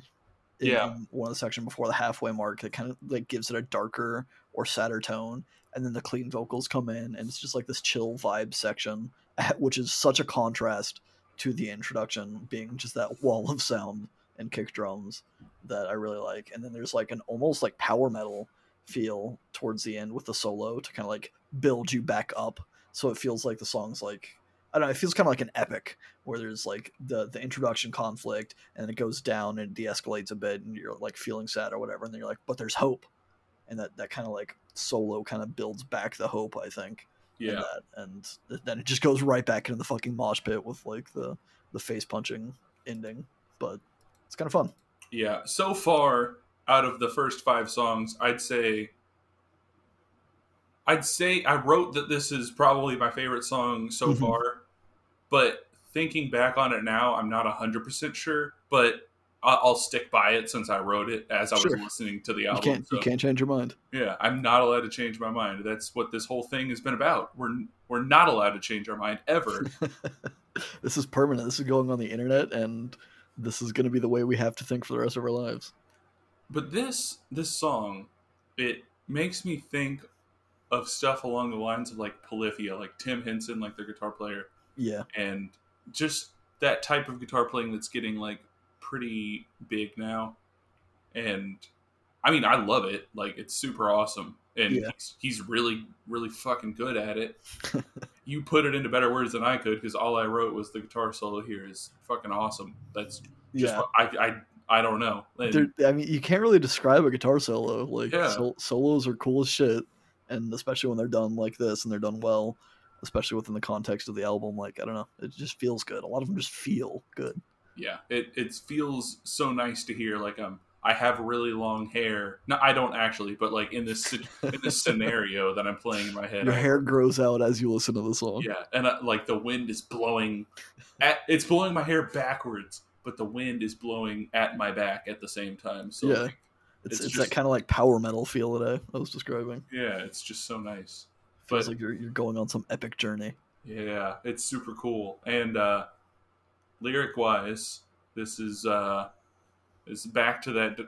Yeah. one of the section before the halfway mark that kind of like gives it a darker or sadder tone, and then the clean vocals come in, and it's just like this chill vibe section, (laughs) which is such a contrast to the introduction being just that (laughs) wall of sound and kick drums that I really like. And then there's like an almost like power metal feel towards the end with the solo to kind of like build you back up. So it feels like the song's like I don't know, it feels kind of like an epic where there's like the the introduction conflict and it goes down and de-escalates a bit and you're like feeling sad or whatever and then you're like but there's hope. And that that kind of like solo kind of builds back the hope, I think. Yeah. And then it just goes right back into the fucking mosh pit with like the the face punching ending. But it's kind of fun. Yeah. So far, out of the first five songs, I'd say I'd say I wrote that this is probably my favorite song so mm-hmm. far, but thinking back on it now, I'm not 100% sure, but I'll stick by it since I wrote it as I sure. was listening to the album. You can't, so, you can't change your mind. Yeah, I'm not allowed to change my mind. That's what this whole thing has been about. We're we're not allowed to change our mind ever. (laughs) this is permanent. This is going on the internet, and this is going to be the way we have to think for the rest of our lives. But this this song, it makes me think of stuff along the lines of like Polyphia, like Tim Henson, like their guitar player. Yeah. And just that type of guitar playing that's getting like pretty big now. And I mean, I love it. Like it's super awesome. And yeah. he's, he's really, really fucking good at it. (laughs) you put it into better words than I could because all I wrote was the guitar solo here is fucking awesome. That's just, yeah. I, I, I don't know. And, I mean, you can't really describe a guitar solo. Like yeah. sol- solos are cool as shit, and especially when they're done like this and they're done well, especially within the context of the album. Like I don't know, it just feels good. A lot of them just feel good. Yeah, it it feels so nice to hear. Like um, I have really long hair. No, I don't actually, but like in this in this (laughs) scenario that I'm playing in my head, your hair grows out as you listen to the song. Yeah, and uh, like the wind is blowing, at, it's blowing my hair backwards, but the wind is blowing at my back at the same time. So yeah, like, it's, it's, it's just, that kind of like power metal feel that I, I was describing. Yeah, it's just so nice. Feels but, like you're you're going on some epic journey. Yeah, it's super cool. And uh lyric wise, this is uh is back to that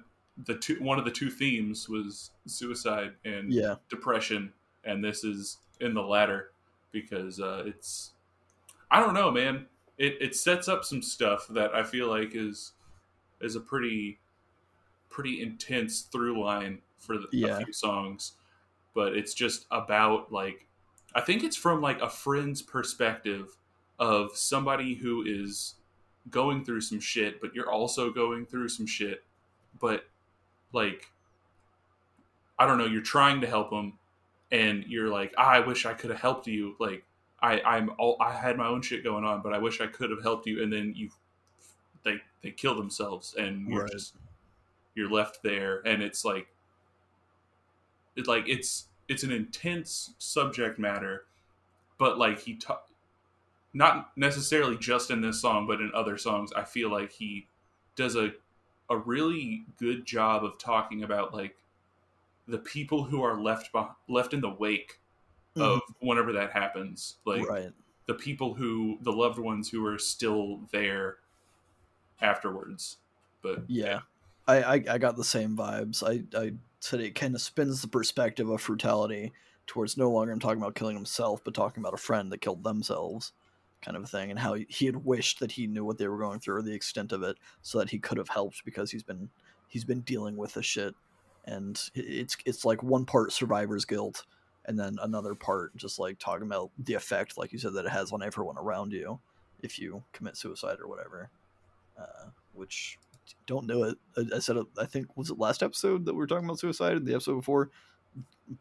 the two one of the two themes was suicide and yeah. depression and this is in the latter because uh, it's i don't know man it, it sets up some stuff that i feel like is is a pretty pretty intense through line for the, yeah. a few songs but it's just about like i think it's from like a friend's perspective of somebody who is going through some shit, but you're also going through some shit. But like, I don't know, you're trying to help them, and you're like, ah, I wish I could have helped you. Like, I I'm all I had my own shit going on, but I wish I could have helped you. And then you, they they kill themselves, and you're right. just you're left there, and it's like, it's like it's it's an intense subject matter, but like he ta- not necessarily just in this song, but in other songs, I feel like he does a a really good job of talking about like the people who are left be- left in the wake mm-hmm. of whenever that happens, like right. the people who the loved ones who are still there afterwards. But yeah. I, I, I got the same vibes. I, I said it kind of spins the perspective of frugality towards no longer I'm talking about killing himself, but talking about a friend that killed themselves, kind of a thing, and how he had wished that he knew what they were going through or the extent of it, so that he could have helped because he's been he's been dealing with the shit, and it's it's like one part survivor's guilt, and then another part just like talking about the effect, like you said, that it has on everyone around you if you commit suicide or whatever, uh, which don't do it. I, I said it, I think was it last episode that we were talking about suicide, the episode before.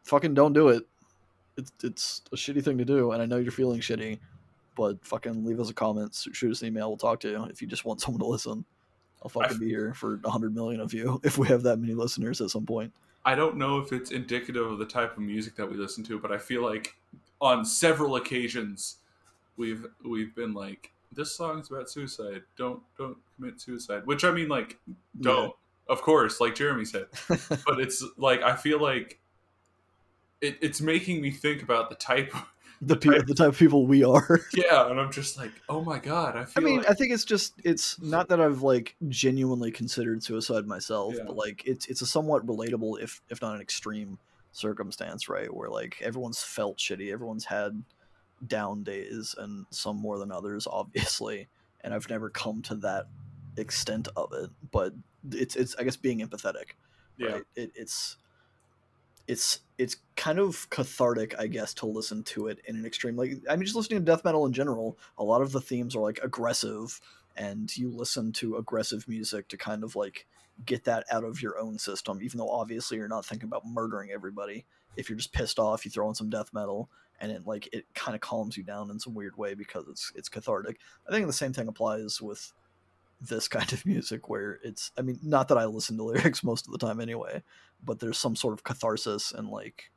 Fucking don't do it. It's it's a shitty thing to do, and I know you're feeling shitty, but fucking leave us a comment, shoot us an email, we'll talk to you if you just want someone to listen. I'll fucking be here for a hundred million of you if we have that many listeners at some point. I don't know if it's indicative of the type of music that we listen to, but I feel like on several occasions we've we've been like, this song's about suicide. Don't don't commit suicide. Which I mean, like, don't. Yeah. Of course, like Jeremy said, (laughs) but it's like I feel like it, it's making me think about the type the people, the type of people we are. (laughs) yeah, and I'm just like, oh my god. I I mean, like... I think it's just it's not that I've like genuinely considered suicide myself, yeah. but like it's it's a somewhat relatable, if if not an extreme circumstance, right? Where like everyone's felt shitty, everyone's had down days, and some more than others, obviously. And I've never come to that extent of it, but it's it's I guess being empathetic. Yeah. Right? It, it's it's it's kind of cathartic, I guess, to listen to it in an extreme. Like I mean, just listening to death metal in general, a lot of the themes are like aggressive, and you listen to aggressive music to kind of like get that out of your own system. Even though obviously you're not thinking about murdering everybody. If you're just pissed off, you throw in some death metal, and it like it kind of calms you down in some weird way because it's it's cathartic. I think the same thing applies with this (laughs) kind of music where it's I mean not that I listen to lyrics most of the time anyway, but there's some sort of catharsis and like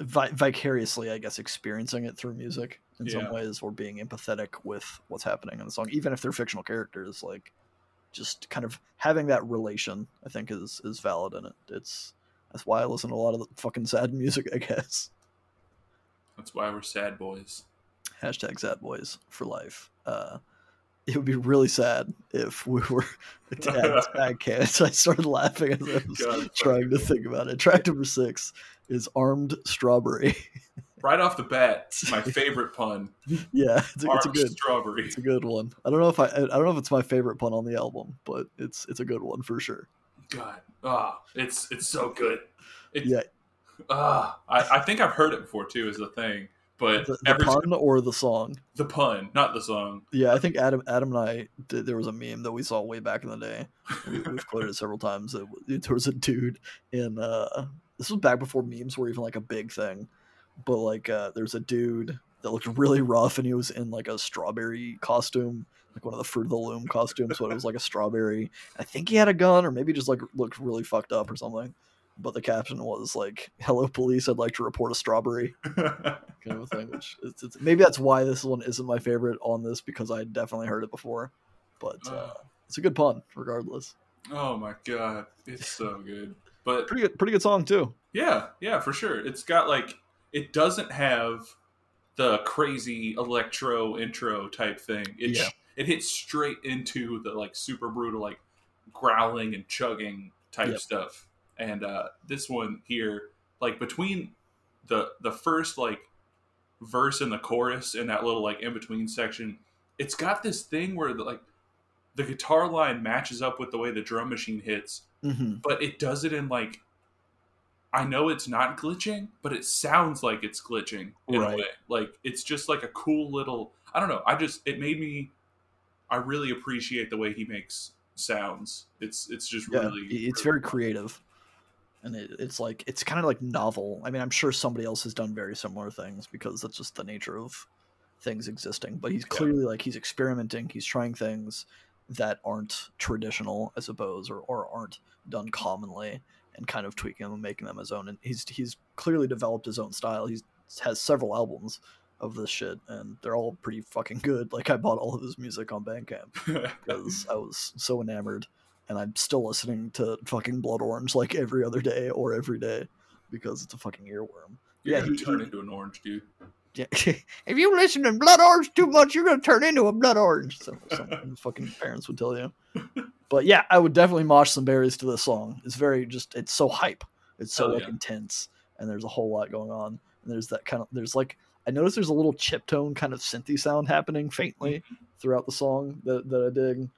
vi- vicariously I guess experiencing it through music in yeah. some ways or being empathetic with what's happening in the song even if they're fictional characters like just kind of having that relation I think is is valid in it. It's that's why I listen to a lot of the fucking sad (laughs) music I guess. That's why we're sad boys. Hashtag sad boys for life. Uh it would be really sad if we were (laughs) attacked (laughs) tag cans. I started laughing as I was God, trying to think about it. Track number six is armed strawberry. (laughs) right off the bat, my favorite pun. Yeah, it's a, it's a, good strawberry. It's a good one. I don't know if I I don't know if it's my favorite pun on the album, but it's it's a good one for sure. God, ah, oh, it's it's so good. It, yeah. Uh, I, I think I've heard it before too. Is the thing. But the, the pun or the song? The pun, not the song. Yeah, I think Adam, Adam and I did, there was a meme that we saw way back in the day. We, have quoted it several times. It, it, there was a dude in uh, this was back before memes were even like a big thing. But like, uh, there's a dude that looked really rough, and he was in like a strawberry costume, like one of the Fruit of the Loom costumes, but it was like a strawberry. I think he had a gun, or maybe just like looked really fucked up or something but the caption was like, "Hello, police. I'd like to report a strawberry," (laughs) kind of a thing. Which it's, it's, maybe that's why this one isn't my favorite on this because I definitely heard it before, but uh, it's a good pun regardless. Oh my god, it's so good. But pretty good, pretty good song too. Yeah, yeah, for sure. It's got like it doesn't have the crazy electro intro type thing. It yeah. it hits straight into the like super brutal like growling and chugging type yep. stuff and uh, this one here, like between the the first like verse and the chorus and that little like in between section, it's got this thing where the, like the guitar line matches up with the way the drum machine hits, mm-hmm. but it does it in like I know it's not glitching, but it sounds like it's glitching in right. a way. Like it's just like a cool little. I don't know. I just it made me. I really appreciate the way he makes sounds. It's it's just yeah, really. It's really very creative and it, it's like it's kind of like novel. I mean, I'm sure somebody else has done very similar things because that's just the nature of things existing. But he's clearly yeah. like he's experimenting. He's trying things that aren't traditional, I suppose, or, or aren't done commonly, and kind of tweaking them and making them his own. And he's he's clearly developed his own style. He's has several albums of this shit, and they're all pretty fucking good. Like I bought all of his music on Bandcamp (laughs) because I was so enamored and I'm still listening to fucking Blood Orange like every other day or every day because it's a fucking earworm. You're yeah, he turned into an orange dude. Yeah. (laughs) if you listen to Blood Orange too much, you're gonna turn into a Blood Orange. So, fucking parents would tell you. (laughs) But yeah, I would definitely mosh some berries to this song. It's very just it's so hype. It's so Oh, like yeah. intense, and there's a whole lot going on. And there's that kind of there's like I noticed there's a little chiptune kind of synthy sound happening faintly (laughs) throughout the song that that I dig.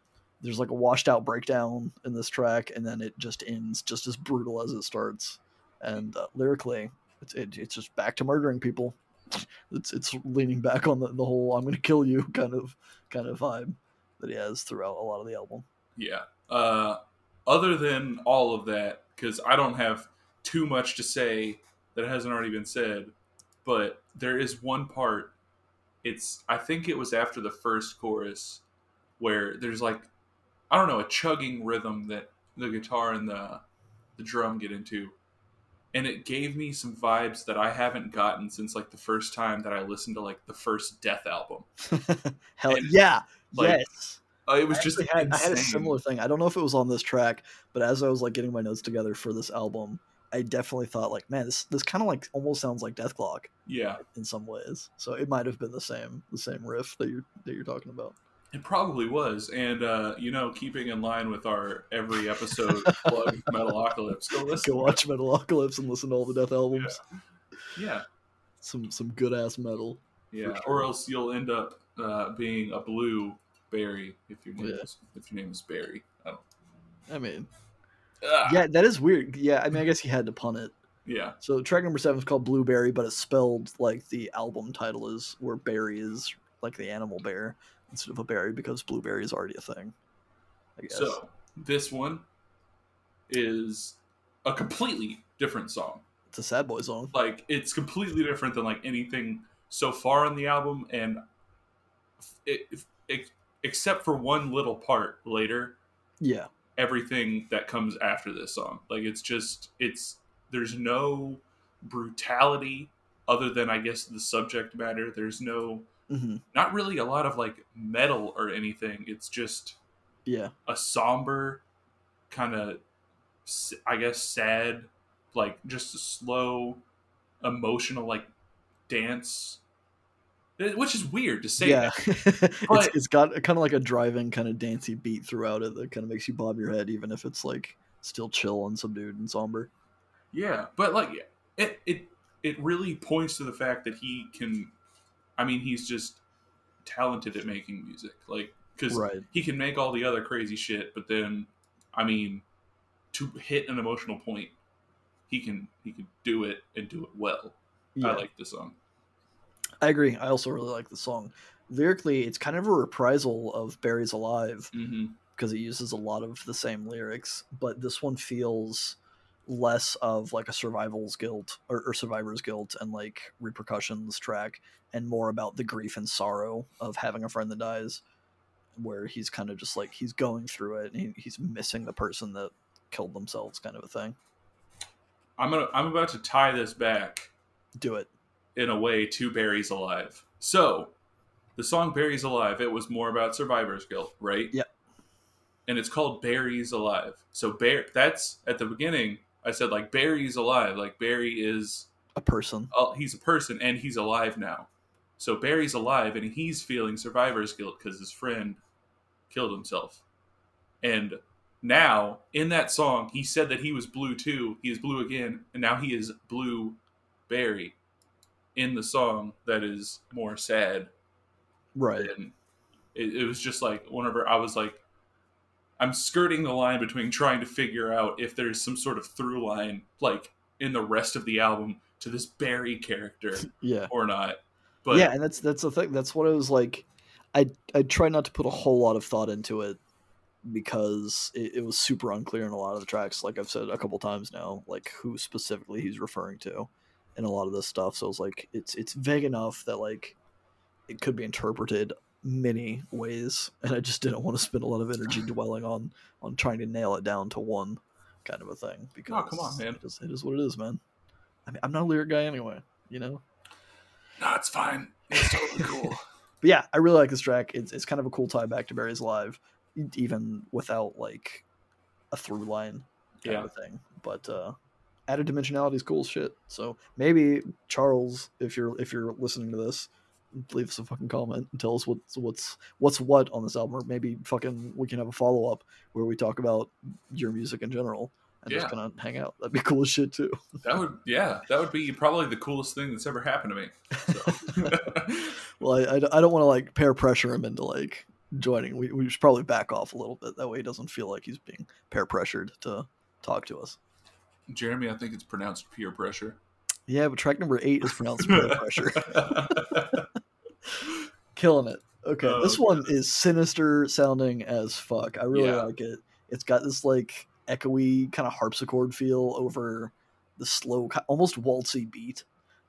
There's like a washed out breakdown in this track, and then it just ends just as brutal as it starts. And uh, lyrically, it's it, it's just back to murdering people. It's it's leaning back on the, the whole "I'm gonna kill you" (laughs) kind of kind of vibe that he has throughout a lot of the album. Yeah. Uh, other than all of that, because I don't have too much to say that hasn't already been said, but there is one part. It's I think it was after the first chorus where there's like I don't know a chugging rhythm that the guitar and the the drum get into, and it gave me some vibes that I haven't gotten since like the first time that I listened to like the first Death album. (laughs) Hell And, yeah, like, yes. Uh, it was I just had, I had a similar thing. I don't know if it was on this track, but as I was like getting my notes together for this album, I definitely thought like, man, this this kind of like almost sounds like Dethklok Yeah. in some ways. So it might have been the same the same riff that you're that you're talking about. It probably was, and uh, you know, keeping in line with our every episode (laughs) plug Metalocalypse, go listen. Go watch Metalocalypse and listen to all the Death albums. Yeah, Some some good ass metal. yeah, For or else you'll end up uh, being a blue berry if your name Yeah. is if your name is Barry. I don't. I mean, Ah, yeah, that is weird. Yeah, I mean, I guess he had to pun it. yeah, So track number seven is called Blueberry, but it's spelled like the album title is, where berry is like the animal bear instead of a berry because blueberry is already a thing. I guess. So this one is a completely different song. it's a sad boy song. Like it's completely different than like anything so far on the album, and it, it, except for one little part later, Yeah, everything that comes after this song. Like it's just it's there's no brutality other than I guess the subject matter. There's no hmm not really a lot of like metal or anything. It's just yeah, a somber kind of I guess sad like just a slow emotional like dance which is weird to say yeah. that. (laughs) it's, it's got kind of like a driving kind of dancey beat throughout it that kind of makes you bob your head, even if it's like still chill and subdued and somber. Yeah, but like it it it really points to the fact that he can I mean, he's just talented at making music. Like cuz Right. he can make all the other crazy shit, but then I mean, to hit an emotional point, he can he can do it and do it well. Yeah. I like the song. I agree. I also really like the song. Lyrically, it's kind of a reprisal of Barry's Alive mm-hmm. because it uses a lot of the same lyrics, but this one feels less of like a survival's guilt or, or survivor's guilt and like repercussions track and more about the grief and sorrow of having a friend that dies where he's kind of just like he's going through it and he, he's missing the person that killed themselves kind of a thing I'm gonna I'm about to tie this back do it in a way to Barry's Alive. So, the song Barry's Alive, it was more about survivor's guilt, right? Yep. And it's called Barry's Alive. So Bear that's at the beginning I said like Barry's alive, like Barry is a person uh, he's a person and he's alive now. So Barry's alive and he's feeling survivor's guilt cuz his friend killed himself. And now in that song he said that he was blue too. He is blue again and now he is blue Barry in the song that is more sad right and it, it was just like whenever I was like, I'm skirting the line between trying to figure out if there's some sort of through line like in the rest of the album to this Barry character (laughs) yeah. or not. But yeah and that's that's the thing. That's what i was like. I i try not to put a whole lot of thought into it because it, it was super unclear in a lot of the tracks like i've said a couple times now like who specifically he's referring to in a lot of this stuff. So it's like it's it's vague enough that like it could be interpreted many ways and i just didn't want to spend a lot of energy (laughs) dwelling on on trying to nail it down to one kind of a thing because Oh, come on, man. it is, it is what it is man i mean i'm not a lyric guy anyway you know no, it's fine. It's totally cool. (laughs) but yeah, I really like this track. It's it's kind of a cool tie back to Barry's Live, even without like a through line kind Yeah. of thing. But uh, added dimensionality is cool shit. So maybe Charles, if you're if you're listening to this, leave us a fucking comment and tell us what's what's what's what on this album, or maybe fucking we can have a follow up where we talk about your music in general and Yeah. just kind of hang out. That'd be (laughs) cool as shit too. That would, yeah, that would be probably the coolest thing that's ever happened to me. So. (laughs) Well, I, I, I don't want to like peer pressure him into like joining. We, we should probably back off a little bit. That way he doesn't feel like he's being peer pressured to talk to us. Jeremy, I think it's pronounced peer pressure. Yeah, but track number eight is pronounced peer (laughs) pressure. Killing it. Okay, Oh, this one is sinister sounding as fuck. I really Yeah. like it. It's got this like echoey kind of harpsichord feel over the slow, almost waltzy beat,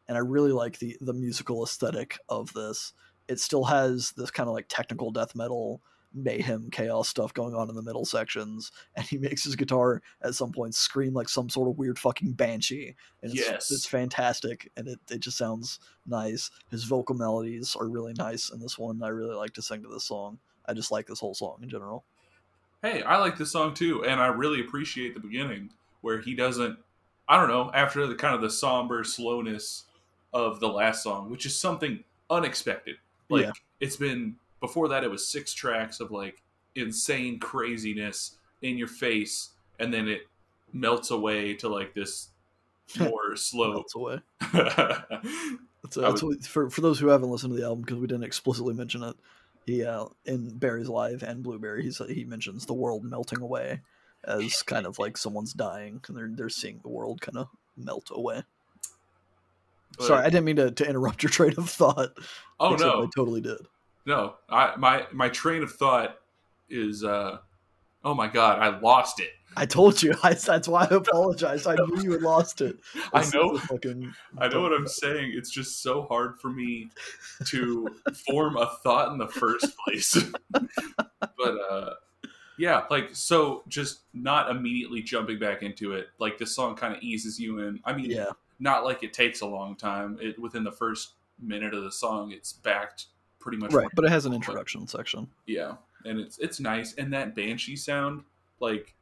and I really like the the musical aesthetic of this. It still has this kind of like technical death metal mayhem chaos stuff going on in the middle sections and he makes his guitar at some point scream like some sort of weird fucking banshee and it's, Yes. it's fantastic and it, it just sounds nice his vocal melodies are really nice in this one i really like to sing to this song i just like this whole song in general hey, I like this song too, and I really appreciate the beginning where he doesn't. I don't know. After the kind of the somber slowness of the last song, which is something unexpected. Like Yeah. it's been before that, it was six tracks of like insane craziness in your face, and then it melts away to like this (laughs) more slow. melts away That's, (laughs) that's what, for for those who haven't listened to the album because we didn't explicitly mention it. He uh, in Barry's Live and Blueberry, he's, he mentions the world melting away as kind of like someone's dying and they're they're seeing the world kind of melt away. Sorry, I didn't mean to, to interrupt your (laughs) train of thought. oh no, I totally did. No. I my my train of thought is. uh Oh my god, I lost it. I told you. (laughs) I, that's why I apologized. I knew you had lost it. (laughs) I know. Fucking, I know what I'm saying. It's just so hard for me to form a thought in the first (laughs) place. but uh yeah, like so just not immediately jumping back into it. Like this song kind of eases you in. I mean, Yeah, not like it takes a long time. It within the first minute of the song, it's backed pretty much right. But it has an introduction section. yeah, and it's it's nice. And that banshee sound, like,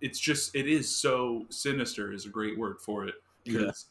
it's just it is so sinister is a great word for it Yeah. because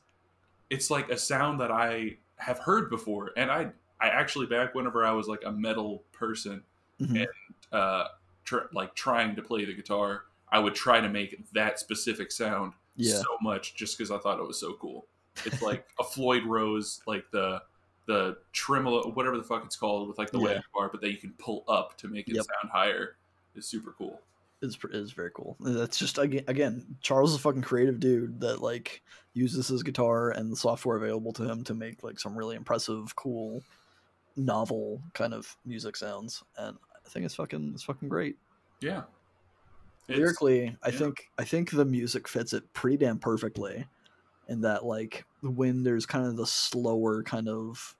it's like a sound that I have heard before, and I I actually back whenever I was like a metal person, Mhm. uh, tr- like trying to play the guitar, I would try to make that specific sound Yeah. so much just because I thought it was so cool. It's like a Floyd Rose, like the the tremolo, whatever the fuck it's called, with like the Yeah. bar, but that you can pull up to make it Yep. sound higher. Is super cool. It's is very cool. That's just again, again, Charles is a fucking creative dude that like uses his guitar and the software available to him to make like some really impressive, cool, novel kind of music sounds, and I think it's fucking it's fucking great. Yeah. It's- Lyrically, I yeah. think I think the music fits it pretty damn perfectly, in that like when there's kind of the slower kind of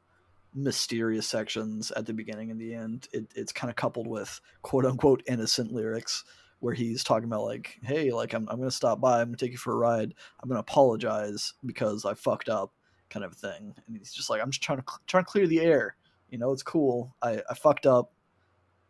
mysterious sections at the beginning and the end, it, it's kind of coupled with quote unquote innocent lyrics where he's talking about like, hey, like I'm I'm gonna stop by, I'm gonna take you for a ride, I'm gonna apologize because I fucked up, kind of thing, and he's just like, I'm just trying to trying to clear the air, you know, it's cool, I I fucked up,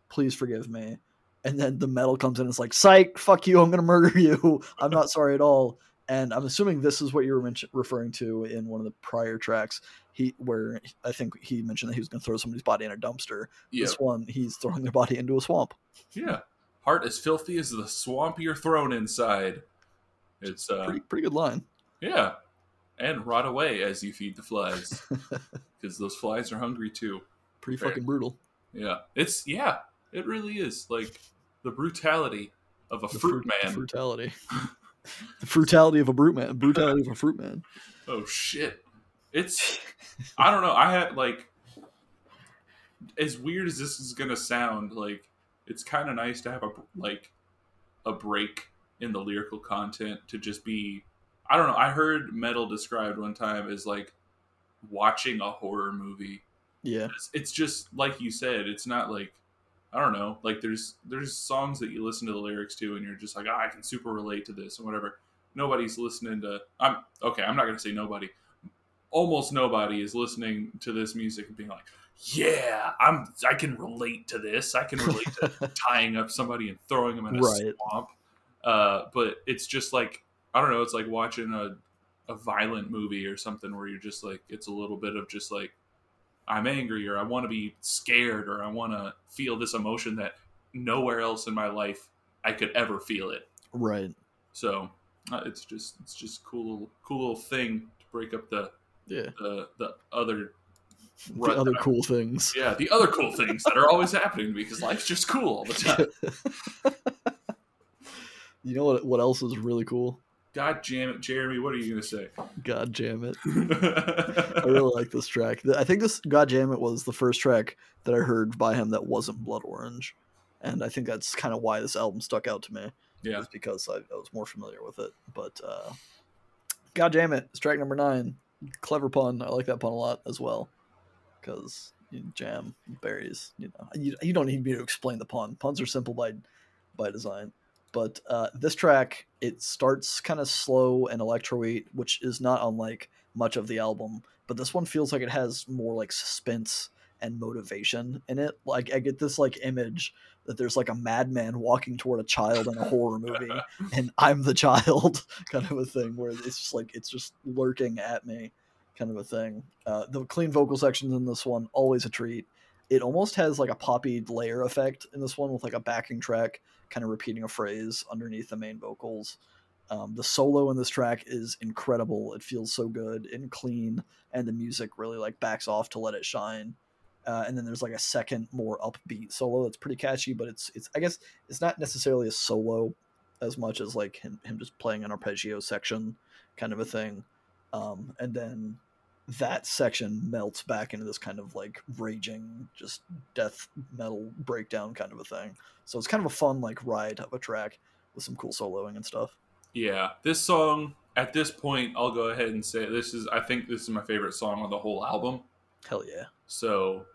please forgive me. And then the metal comes in. It's like, psych, fuck you. I'm gonna murder you. I'm not (laughs) sorry at all. And I'm assuming this is what you were referring to in one of the prior tracks. He, where I think he mentioned that he was gonna throw somebody's body in a dumpster. yeah, This one, he's throwing their body into a swamp. yeah. Heart as filthy as the swamp you're thrown inside. It's uh, Pretty, pretty good line. yeah, and rot away as you feed the flies (laughs) because those flies are hungry too. Pretty Fair. fucking brutal. Yeah, it's yeah, it really is like the brutality of a The fruit fru- man. Fruitality. (laughs) the brutality of a brute man. Brutality of a fruit man. Oh shit! It's I don't know. I had like as weird as this is gonna sound, like it's kind of nice to have a like a break in the lyrical content to just be. I don't know. I heard metal described one time as like watching a horror movie. Yeah. It's, it's just like you said. It's not like I don't know. Like there's there's songs that you listen to the lyrics to, and you're just like, ah, I can super relate to this and whatever. Nobody's listening to. I'm okay. I'm not gonna say nobody. Almost nobody is listening to this music and being like, yeah, I'm. I can relate to this. I can relate to (laughs) tying up somebody and throwing them in a Right. swamp. Uh, but it's just like I don't know. It's like watching a a violent movie or something where you're just like it's a little bit of just like I'm angry or I want to be scared or I want to feel this emotion that nowhere else in my life I could ever feel it. Right. So uh, it's just it's just cool little, cool little thing to break up the Yeah. the the other The other I- cool things. yeah the other cool things that are always happening because life's just cool all the (laughs) time. you know what? What else is really cool? God damn it, Jeremy! What are you gonna say? God damn it! (laughs) I really like this track. I think this God damn it was the first track that I heard by him that wasn't Blood Orange, and I think that's kind of why this album stuck out to me. yeah, is because I, I was more familiar with it. But uh, God damn it, it's track number nine. Clever pun. I like that pun a lot as well. Because you jam berries. You know, you, you don't need me to explain the pun. Puns are simple by by design. But uh, this track, it starts kind of slow and electro-y, which is not unlike much of the album. But this one feels like it has more like suspense and motivation in it. Like I get this like image that there's like a madman walking toward a child in a horror movie (laughs) and I'm the child (laughs) kind of a thing where it's just like it's just lurking at me kind of a thing. Uh, the clean vocal sections in this one always a treat. It almost has like a poppy layer effect in this one with like a backing track kind of repeating a phrase underneath the main vocals. Um, the solo in this track is incredible. It feels so good and clean, and the music really like backs off to let it shine. Uh, and then there's like a second, more upbeat solo that's pretty catchy, but it's it's I guess it's not necessarily a solo as much as like him, him just playing an arpeggio section kind of a thing um, and then that section melts back into this kind of like raging just death metal breakdown kind of a thing so it's kind of a fun like ride of a track with some cool soloing and stuff yeah. This song at this point, I'll go ahead and say this is. I think this is my favorite song on the whole album. hell yeah So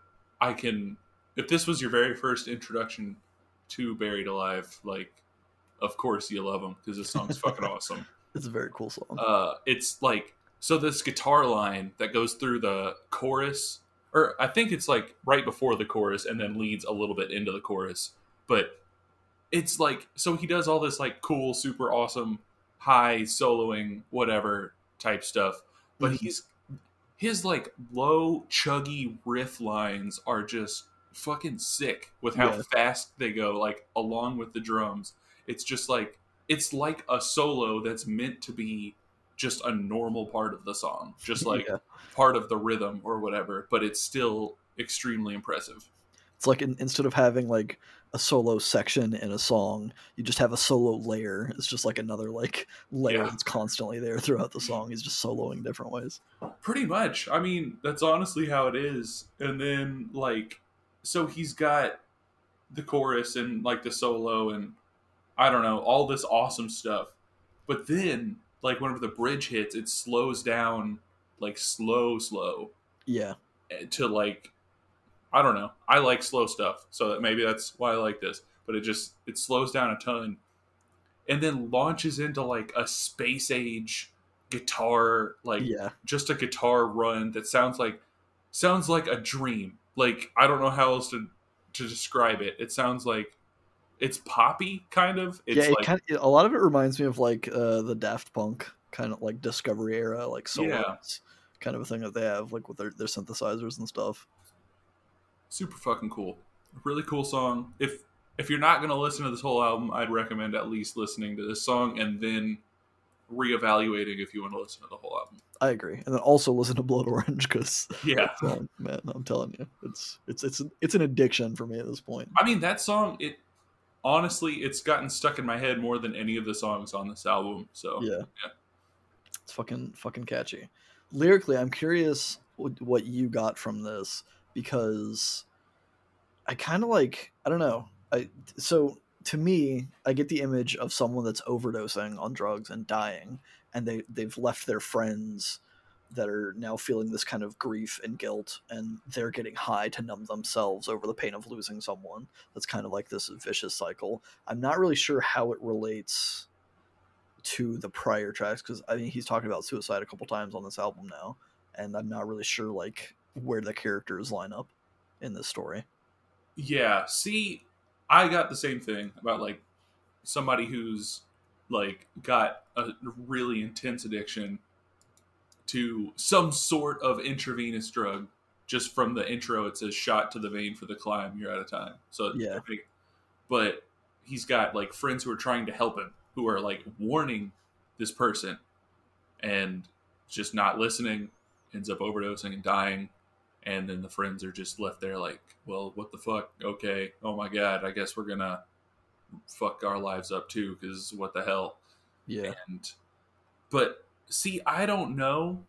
I can, if this was your very first introduction to Buried Alive, like, of course you love them because this song's fucking (laughs) awesome. it's a very cool song Uh, it's like so this guitar line that goes through the chorus, or I think it's like right before the chorus and then leads a little bit into the chorus, but it's like so he does all this like cool, super awesome, high soloing, whatever type stuff, but Mhm. he's his like low chuggy riff lines are just fucking sick with how Yeah. fast they go like along with the drums it's just like it's like a solo that's meant to be just a normal part of the song just (laughs) like yeah. part of the rhythm or whatever but it's still extremely impressive it's like in, instead of having like a solo section in a song you just have a solo layer it's just like another like layer Yeah. that's constantly there throughout the song he's just soloing different ways Pretty much. I mean, that's honestly how it is. And then like so he's got the chorus and like the solo and I don't know, all this awesome stuff. But then like whenever the bridge hits, it slows down like slow slow yeah eh, to like I don't know. I like slow stuff. So that maybe that's why I like this. But it just it slows down a ton and then launches into like a space age guitar like yeah just a guitar run that sounds like sounds like a dream. Like I don't know how else to to describe it. It sounds like it's poppy kind of. It's yeah, it like kind of, a lot of it reminds me of like uh, the Daft Punk kind of like Discovery era, like solos Yeah. kind of a thing that they have, like with their, their synthesizers and stuff. super fucking cool. Really cool song. If if you're not gonna listen to this whole album, I'd recommend at least listening to this song and then reevaluating if you want to listen to the whole album. I agree, and then also listen to Blood Orange because Yeah. (laughs) man, I'm telling you, it's it's it's it's an addiction for me at this point. I mean that song it honestly it's gotten stuck in my head more than any of the songs on this album. So Yeah, yeah. it's fucking fucking catchy. Lyrically, I'm curious what what you got from this because I kind of like I don't know. I so to me, I get the image of someone that's overdosing on drugs and dying, and they they've left their friends that are now feeling this kind of grief and guilt, and they're getting high to numb themselves over the pain of losing someone. That's kind of like this vicious cycle. I'm not really sure how it relates to the prior tracks because I mean he's talking about suicide a couple times on this album now, and I'm not really sure like where the characters line up in this story. Yeah, see, I got the same thing about like somebody who's like got a really intense addiction to some sort of intravenous drug. Just from the intro, it says "shot to the vein for the climb." You're out of time. So Yeah. but he's got like friends who are trying to help him, who are like warning this person, and just not listening. Ends up overdosing and dying, and then the friends are just left there like, well, what the fuck? Okay, oh my god, I guess we're gonna fuck our lives up too, because what the hell? Yeah. And but see, I don't know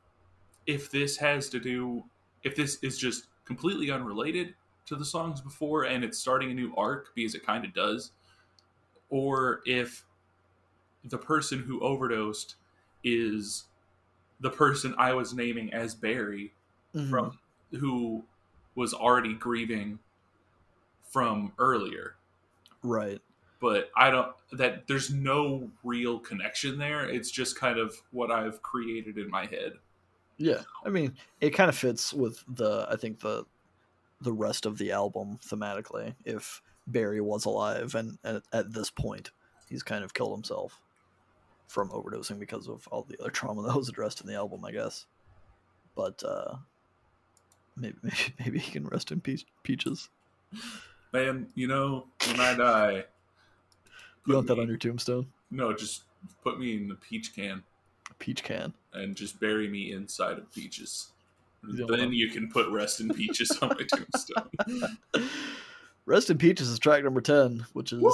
if this has to do if this is just completely unrelated to the songs before and it's starting a new arc because it kind of does or if the person who overdosed is the person I was naming as Barry Mhm. from who was already grieving from earlier right. But I don't that there's no real connection there. It's just kind of what I've created in my head. Yeah, I mean, it kind of fits with the I think the the rest of the album thematically. If Barry was alive and at, at this point he's kind of killed himself from overdosing because of all the other (laughs) trauma that was addressed in the album, I guess. But uh maybe maybe, (laughs) maybe he can rest in peace, peaches. Man, you know, when I die, You want put that me- on your tombstone? No, just put me in the peach can A Peach can. and just bury me inside of peaches. You then want- you can put rest in peaches on my tombstone. (laughs) Rest in Peaches is track number ten, which is Woo!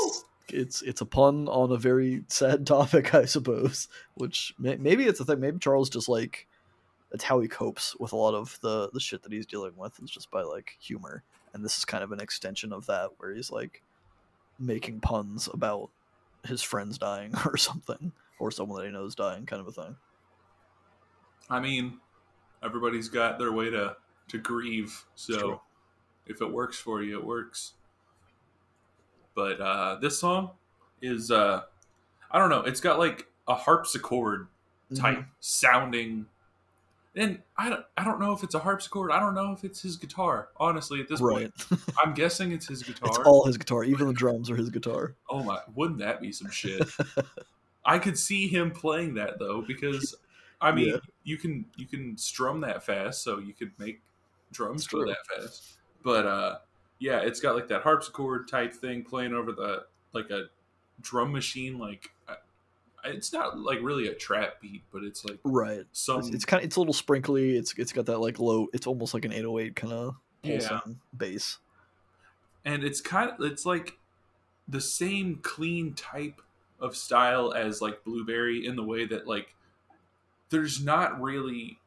it's it's a pun on a very sad (laughs) topic, I suppose. Which may, maybe it's a thing. Maybe Charles just like that's how he copes with a lot of the the shit that he's dealing with. Is just by like humor, and this is kind of an extension of that, where he's like making puns about his friends dying (laughs) or something, or someone that he knows dying, kind of a thing. I mean, everybody's got their way to to grieve, so True. if it works for you, it works. But uh, this song is uh, I don't know. It's got like a harpsichord type Mhm. sounding, and I don't I don't know if it's a harpsichord. I don't know if it's his guitar. Honestly, at this Right, point, (laughs) I'm guessing it's his guitar. it's all his guitar. Even the drums are his guitar. Oh my! Wouldn't that be some shit? (laughs) I could see him playing that though, because I mean, Yeah. you can you can strum that fast, so you could make drums go that fast. But uh, yeah, it's got like that harpsichord type thing playing over the like a drum machine. Like it's not like really a trap beat, but it's like Right. some It's, it's kind of it's a little sprinkly. It's it's got that like low. It's almost like an 808 kind of Yeah. bass. and it's kind of it's like the same clean type of style as like blueberry in the way that like there's not really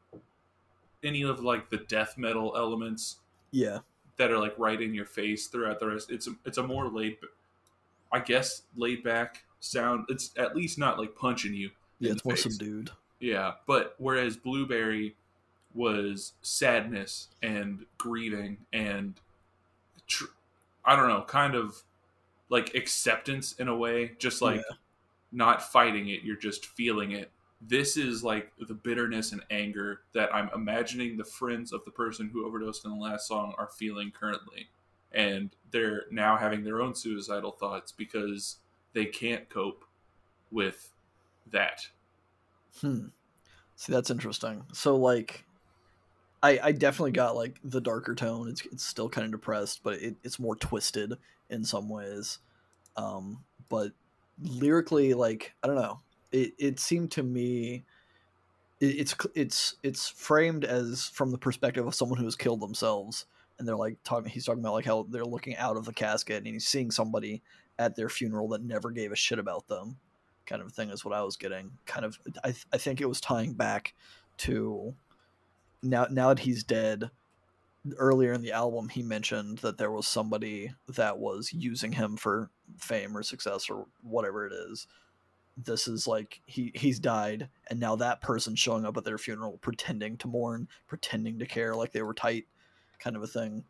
any of like the death metal elements Yeah, that are like right in your face throughout the rest it's a, it's a more laid i guess laid back sound it's at least not like punching you yeah. It's more subdued. Yeah, but whereas Blueberry was sadness and grieving and tr- I don't know, kind of like acceptance in a way, just like not fighting it, you're just feeling it. This is like the bitterness and anger that I'm imagining the friends of the person who overdosed in the last song are feeling currently. And they're now having their own suicidal thoughts because they can't cope with that. Hmm. See, that's interesting. So like, I I definitely got like the darker tone. It's it's still kind of depressed, but it, it's more twisted in some ways. Um, but lyrically, like I don't know. It it seemed to me. it- It's it's it's framed as from the perspective of someone who has killed themselves, and they're like talking. He's talking about like how they're looking out of the casket, and he's seeing somebody at their funeral that never gave a shit about them, kind of thing is what I was getting. Kind of, I I think it was tying back to now now that he's dead. Earlier in the album, he mentioned that there was somebody that was using him for fame or success or whatever it is. This is like he he's died, and now that person showing up at their funeral, pretending to mourn, pretending to care, like they were tight, kind of a thing.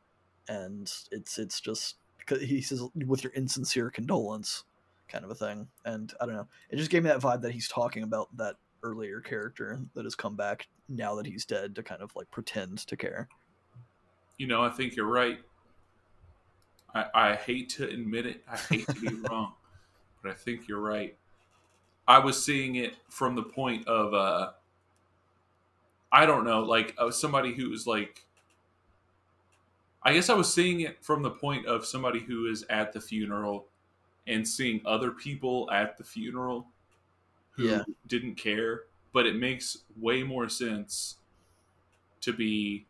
And it's it's just he says with your insincere condolence, kind of a thing. And I don't know, it just gave me that vibe that he's talking about that earlier character that has come back now that he's dead to kind of like pretend to care. you know, I think you're right. I, I hate to admit it. I hate to be (laughs) wrong, but I think you're right. I was seeing it from the point of uh I don't know, like uh, somebody who's like I guess I was seeing it from the point of somebody who is at the funeral and seeing other people at the funeral who Yeah. didn't care, but it makes way more sense to be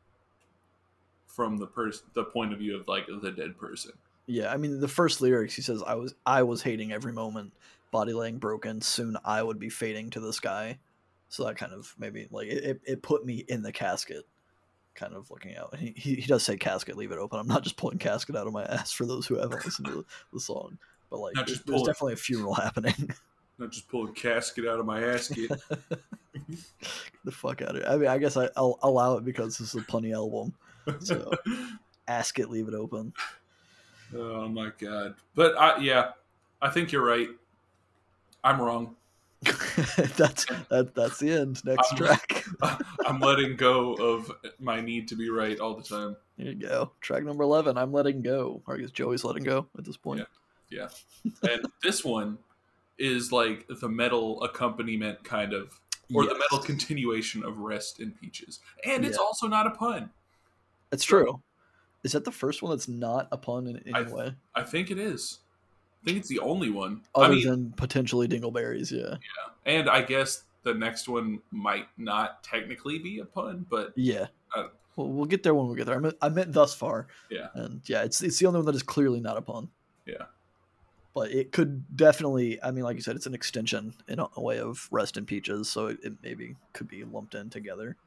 from the person the point of view of like the dead person. Yeah, I mean the first lyrics he says I was I was hating every moment, body laying broken, soon I would be fading to the sky. So that kind of maybe like it, it, it put me in the casket, kind of looking out. And he, he, he does say casket, leave it open. I'm not just pulling casket out of my ass for those who haven't (laughs) listened to the, the song. But like Not there's, just there's definitely a funeral (laughs) happening. Not just pulling casket out of my asket. (laughs) the fuck out of it. I mean I guess I, I'll allow it because this is a punny album. So ask it, leave it open. oh my god. But I yeah, I think you're right. I'm wrong. (laughs) that's that that's the end. Next I'm- track. (laughs) I'm letting go of my need to be right all the time. There you go. Track number eleven. I'm letting go. Or I guess Joey's letting go at this point. Yeah. And (laughs) this one is like the metal accompaniment kind of or the metal continuation of Rest in Peaches. And it's Yeah. also not a pun. It's true. Is that the first one that's not a pun in any I- way, I think it is. I think it's the only one. other I mean, than potentially Dingleberries? Yeah, Yeah. and I guess the next one might not technically be a pun, but yeah. Uh, well, we'll get there when we get there. I meant, I meant thus far. Yeah. and yeah, it's it's the only one that is clearly not a pun. Yeah. but it could definitely. I mean, like you said, it's an extension in a, way of Rest in Peaches, so it, it maybe could be lumped in together.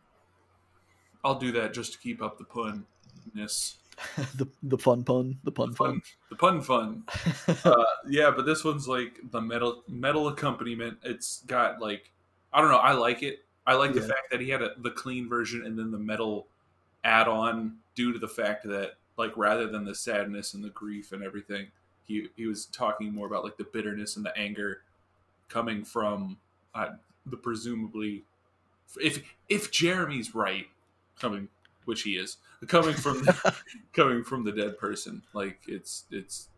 I'll do that just to keep up the punness. (laughs) the the fun pun, the pun The fun. fun, the pun fun. (laughs) uh, yeah, but this one's like the metal metal accompaniment. It's got like I don't know. I like it. I like the fact that he had a, the clean version and then the metal add on due to the fact that like rather than the sadness and the grief and everything, he he was talking more about like the bitterness and the anger coming from uh, the presumably if if Jeremy's right coming which he is coming from (laughs) (laughs) coming from the dead person like it's it's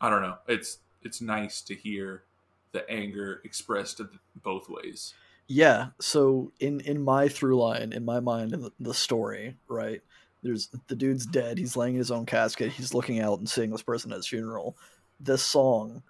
i don't know it's it's nice to hear the anger expressed both ways Yeah. So in in my through line, in my mind, in the, the story, right? There's the dude's dead. He's laying in his own casket. He's looking out and seeing this person at his funeral. This song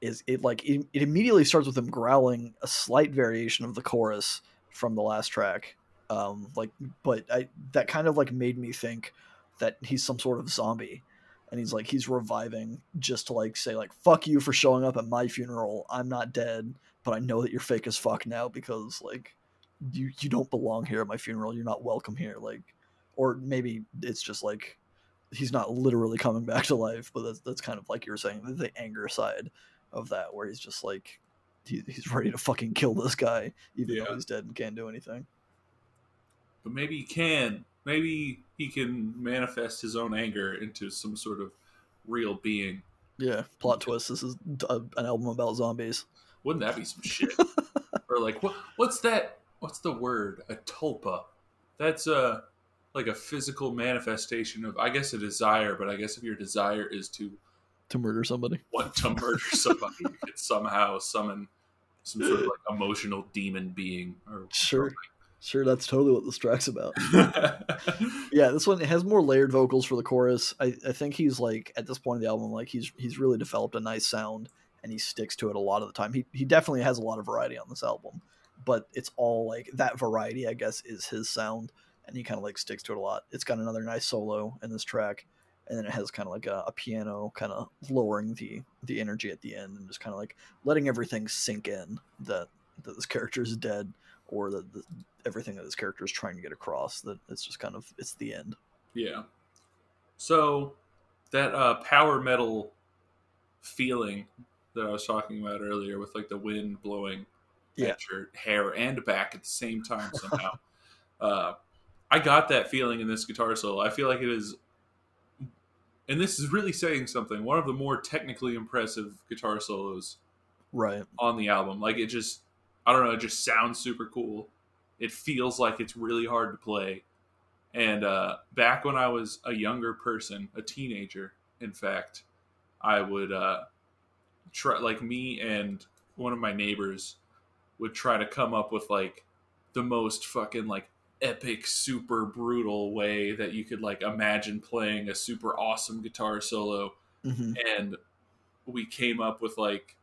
is it like it, it immediately starts with him growling a slight variation of the chorus from the last track. Um, like, but I that kind of like made me think that he's some sort of zombie, and he's like he's reviving just to like say like fuck you for showing up at my funeral. I'm not dead but I know that you're fake as fuck now because like you you don't belong here at my funeral. You're not welcome here. Like, or maybe it's just like he's not literally coming (laughs) back to life, but that's that's kind of like you were saying the, anger side of that, where he's just like he, he's ready to fucking kill this guy even Yeah. though he's dead and can't do anything. But maybe he can maybe he can manifest his own anger into some sort of real being Yeah, plot twist. This is a, uh, an album about zombies. wouldn't that be some (laughs) shit or like what what's that what's the word a tulpa that's a like a physical manifestation of i guess a desire but i guess if your desire is to To murder somebody. want to murder somebody, you could somehow summon some sort of like emotional demon being or Sure, sure. That's totally what this track's about. (laughs) yeah this one has more layered vocals for the chorus I, I think he's like at this point of the album like he's he's really developed a nice sound and he sticks to it a lot of the time he, he definitely has a lot of variety on this album but it's all like that variety i guess is his sound and he kind of like sticks to it a lot it's got another nice solo in this track and then it has kind of like a, a piano kind of lowering the the energy at the end and just kind of like letting everything sink in that that this character is dead or that the, everything that this character is trying to get across that it's just kind of it's the end yeah. So that uh, power metal feeling that I was talking about earlier, with like the wind blowing Yeah. at your hair and back at the same time somehow. (laughs) uh, I got that feeling in this guitar solo. I feel like it is, and this is really saying something. One of the more technically impressive guitar solos right on the album. Like it just, I don't know, it just sounds super cool. It feels like it's really hard to play. And uh, back when I was a younger person, a teenager, in fact, I would uh, try like me and one of my neighbors would try to come up with like the most fucking like epic, super brutal way that you could like imagine playing a super awesome guitar solo. hmm And we came up with like,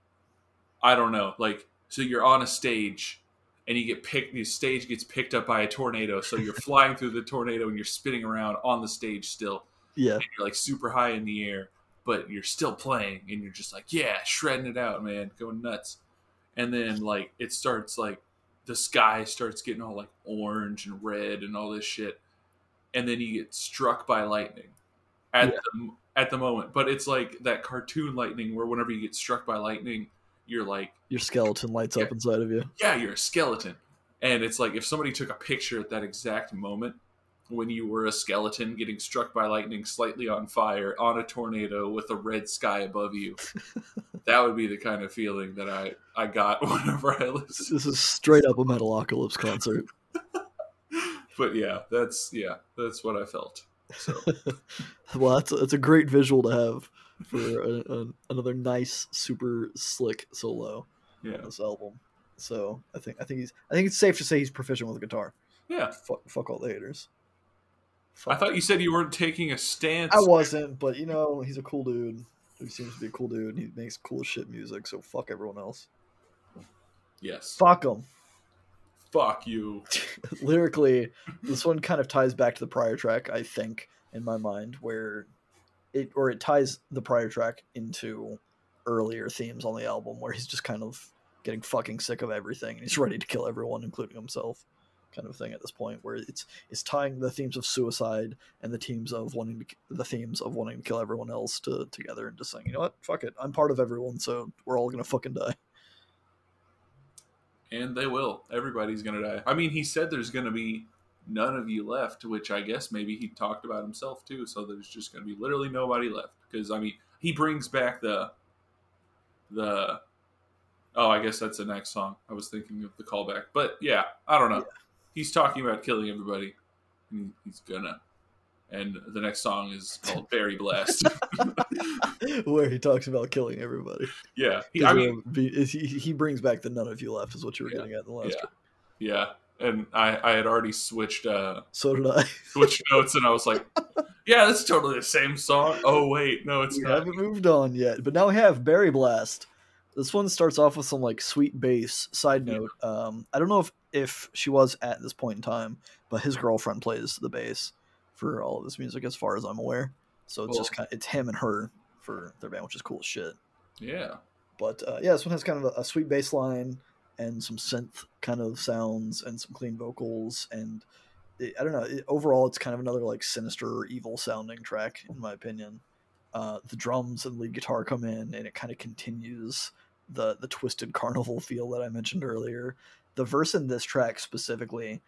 I don't know, like, so you're on a stage and you get picked, the stage gets picked up by a tornado. So you're (laughs) flying through the tornado and you're spinning around on the stage still. Yeah. And you're like super high in the air, but you're still playing and you're just like, yeah, shredding it out, man, going nuts. And then like it starts like the sky starts getting all like orange and red and all this shit. And then you get struck by lightning at Yeah. the at the moment. But it's like that cartoon lightning where whenever you get struck by lightning, you're like, Your skeleton lights up inside of you. yeah, you're a skeleton. And it's like if somebody took a picture at that exact moment when you were a skeleton getting struck by lightning, slightly on fire, on a tornado with a red sky above you, (laughs) that would be the kind of feeling that I, I got (laughs) whenever I listened. This is straight up a Metalocalypse concert. (laughs) But yeah, that's yeah, that's what I felt. So well, that's a, that's a great visual to have for a, a, another nice, super slick solo yeah, on this album. So I think I think he's I think it's safe to say he's proficient with the guitar. yeah. Fuck, fuck all the haters. I thought you said you weren't taking a stance. I wasn't, but you know he's a cool dude. He seems to be a cool dude. He makes cool shit music. So fuck everyone else. Yes. Fuck him. Fuck you. (laughs) lyrically, this one kind of ties back to the prior track, I think, in my mind, where it or it ties the prior track into earlier themes on the album where he's just kind of getting fucking sick of everything and he's (laughs) ready to kill everyone, including himself. Kind of thing at this point, where it's it's tying the themes of suicide and the themes of wanting to the themes of wanting to kill everyone else to together and just saying, you know what, fuck it, I'm part of everyone, so we're all gonna fucking die. And they will. Everybody's gonna die. I mean, he said there's gonna be none of you left, which I guess maybe he talked about himself too. So there's just gonna be literally nobody left. Because I mean, he brings back the the. Oh, I guess that's the next song. I was thinking of the callback, but yeah, I don't know. Yeah. He's talking about killing everybody. and He's gonna. And the next song is called "Berry Blast." (laughs) (laughs) where he talks about killing everybody. yeah, he, I mean, he, he brings back the none of you left is what you were Yeah. getting at in the last Yeah. yeah. And I, I had already switched uh, So did I. (laughs) switched notes and I was like, yeah, that's totally the same song. Oh, wait, no, it's we not. haven't moved on yet, but now we have Berry Blast. This one starts off with some like sweet bass. Side Yeah. note, um, I don't know if if she was at this point in time, but his girlfriend plays the bass for all of this music, as far as I'm aware. So it's just kind of it's him and her for their band, which is cool as shit. Yeah. But uh, yeah, this one has kind of a, a sweet bass line and some synth kind of sounds and some clean vocals and it, I don't know. It, overall, it's kind of another like sinister, evil sounding track in my opinion. Uh, the drums and lead guitar come in, and it kind of continues the the twisted carnival feel that I mentioned earlier. The verse in this track specifically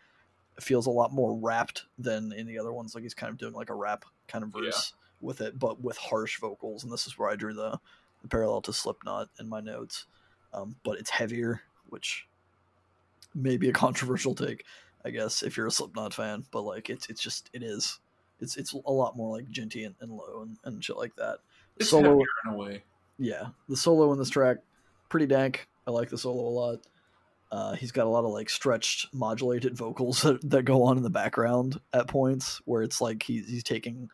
feels a lot more rapped than in the other ones. Like he's kind of doing like a rap kind of Yeah. verse with it, but with harsh vocals. And this is where I drew the, the parallel to Slipknot in my notes. Um, but it's heavier, which may be a controversial take, I guess, if you're a Slipknot fan. But like it's it's just it is. It's it's a lot more like djenty and, and low and, and shit like that. It's Solo- in a way. Yeah, the solo in this track, pretty dank. I like the solo a lot. Uh, he's got a lot of like stretched, modulated vocals (laughs) that, that go on in the background at points where it's like he's he's taking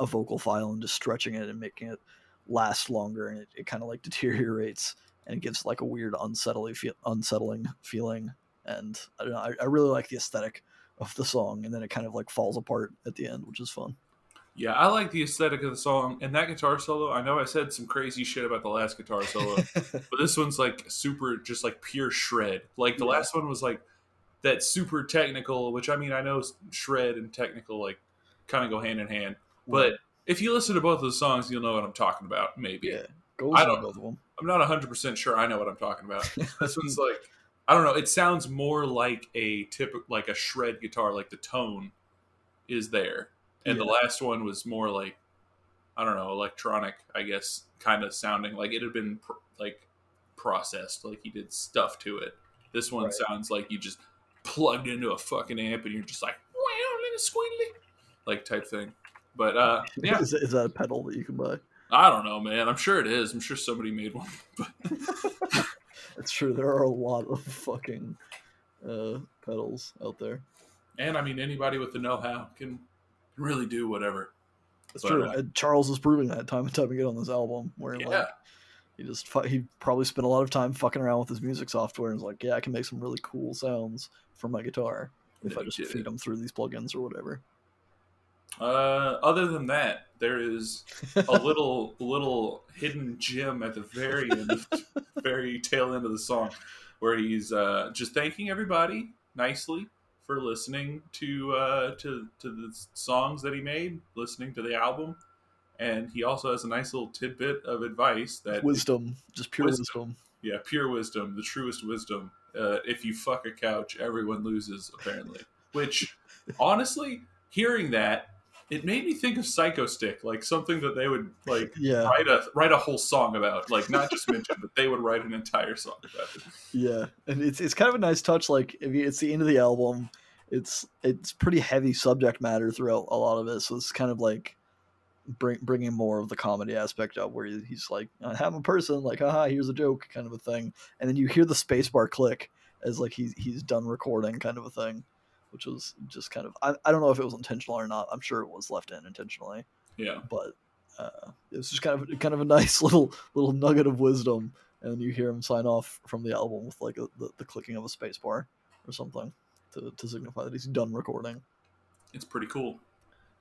a vocal file and just stretching it and making it last longer, and it, it kind of like deteriorates and it gives like a weird unsettling feel, unsettling feeling. And I don't know, I, I really like the aesthetic of the song, and then it kind of like falls apart at the end, which is fun. Yeah, I like the aesthetic of the song and that guitar solo. I know I said some crazy shit about the last guitar solo, (laughs) but this one's like super, just like pure shred. Like the Yeah. last one was like that super technical, which I mean, I know shred and technical like kind of go hand in hand. But if you listen to both of the songs, you'll know what I'm talking about. Maybe yeah, go I don't- know. both of them. I'm not 100 percent sure I know what I'm talking about. (laughs) this one's like I don't know. It sounds more like a tip, like a shred guitar. Like the tone is there, and the last one was more like I don't know, electronic. I guess kind of sounding like it had been pr- like processed, like he did stuff to it. This one Right. sounds like you just plugged into a fucking amp and you're just like wow, little squealy, like type thing. But uh, (laughs) yeah, is, is that a pedal that you can buy? I don't know, man. I'm sure it is. I'm sure somebody made one. (laughs) But (laughs) It's true. There are a lot of fucking uh, pedals out there. And I mean, anybody with the know-how can really do whatever. That's But, true. uh, Charles is proving that time and time again on this album, where Yeah, like he just fu- he probably spent a lot of time fucking around with his music software and was like, yeah, I can make some really cool sounds from my guitar if I just feed them through these plugins or whatever. Uh, other than that, there is a little (laughs) little hidden gem at the very end, very tail end of the song, where he's uh, just thanking everybody nicely for listening to uh, to to the songs that he made, listening to the album, and he also has a nice little tidbit of advice that wisdom, just pure Wisdom. wisdom. yeah, pure wisdom, the truest wisdom. Uh, if you fuck a couch, everyone loses, apparently. Which, honestly, hearing that, it made me think of Psychostick, like something that they would like (laughs) Yeah, write a write a whole song about, like not just mention, but they would write an entire song about it. yeah, and it's it's kind of a nice touch. Like if you, it's the end of the album, it's it's pretty heavy subject matter throughout a lot of it. So it's kind of like bring, bringing more of the comedy aspect up, where he's like, "I have a person," like, "Haha, here's a joke," kind of a thing, and then you hear the spacebar click as like he's he's done recording, kind of a thing, which was just kind of I, I don't know if it was intentional or not. I'm sure it was left in intentionally, Yeah, but uh, it was just kind of kind of a (laughs) nice little little nugget of wisdom. And you hear him sign off from the album with like a, the, the clicking of a spacebar or something to, to signify that he's done recording. it's pretty cool.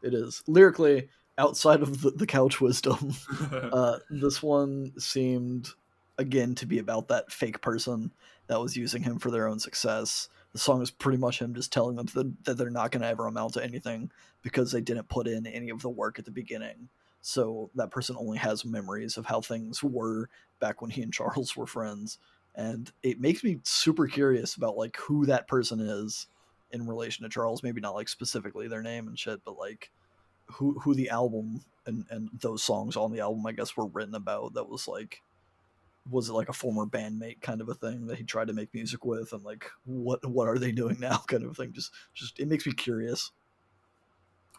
It is lyrically outside of the, the couch wisdom. (laughs) Uh, this one seemed again to be about that fake person that was using him for their own success. The song is pretty much him just telling them that, that they're not going to ever amount to anything because they didn't put in any of the work at the beginning. So that person only has memories of how things were back when he and Charles were friends, and it makes me super curious about like who that person is in relation to Charles. Maybe not like specifically their name and shit, but like who who the album and and those songs on the album I guess were written about. That was like was it like a former bandmate kind of a thing that he tried to make music with and like what what are they doing now (laughs) kind of thing? Just just it makes me curious.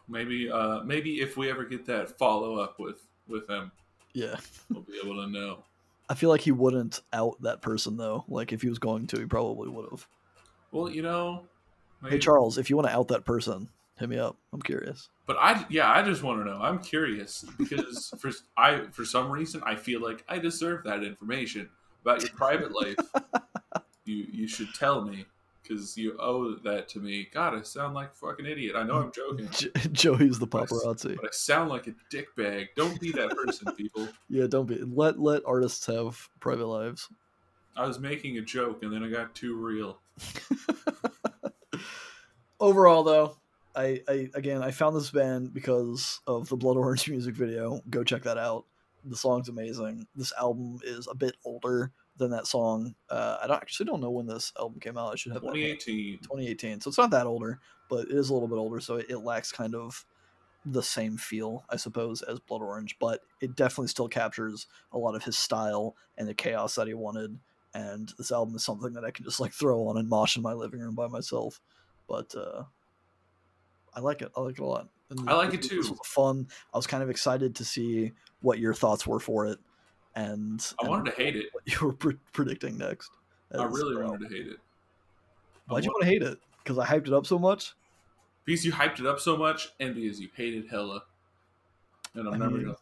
Maybe, uh, maybe if we ever get that follow up with with him, yeah. we'll be able to know. i feel like he wouldn't out that person though. Like if he was going to he probably would have. Well, you know, hey charles if you want to out that person hit me up. I'm curious But I, yeah, I just want to know. I'm curious because for I, for some reason, I feel like I deserve that information about your private life. you, you should tell me because you owe that to me. God, I sound like a fucking idiot. I know I'm joking, (laughs) joey's the paparazzi but I sound like a dickbag. Don't be that person, people. yeah don't be let let artists have private lives I was making a joke and then I got too real. (laughs) overall though I, I again i found this band because of the blood orange (laughs) music video. Go check that out. The song's amazing. This album is a bit older than that song. Uh, i don't actually don't know when this album came out. I should have that 2018. 2018 so it's not that older but it is a little bit older so it, it lacks kind of the same feel i suppose as blood orange but it definitely still captures a lot of his style and the chaos that he wanted and this album is something that i can just like throw on and mosh in my living room by myself. But uh i like it i like it a lot and I like it this too. was fun i was kind of excited to see what your thoughts were for it and, I and wanted to hate it. what you were (laughs) pre- predicting next I really wanted to hate it. Why'd you want to hate it? Because I hyped it up so much. Because you hyped it up so much and because you hated Hella. And I'm I never mean- gonna.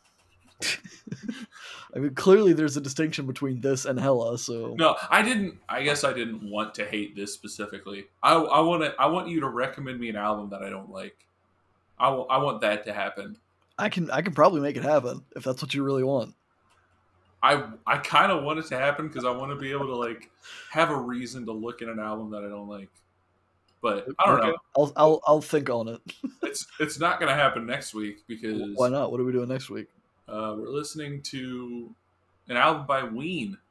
(laughs) I mean, clearly there's a distinction between this and Hella. So No, I didn't. I guess I didn't want to hate this specifically. I, I want to. I want you to recommend me an album that I don't like. I, w- I want that to happen. I can I can probably make it happen if that's what you really want. I I kind of want it to happen because I want to be able to like have a reason to look at an album that I don't like. But I don't know. I'll I'll I'll think on it. (laughs) It's it's not gonna happen next week because Why not? What are we doing next week? Uh, we're listening to an album by Ween. (laughs)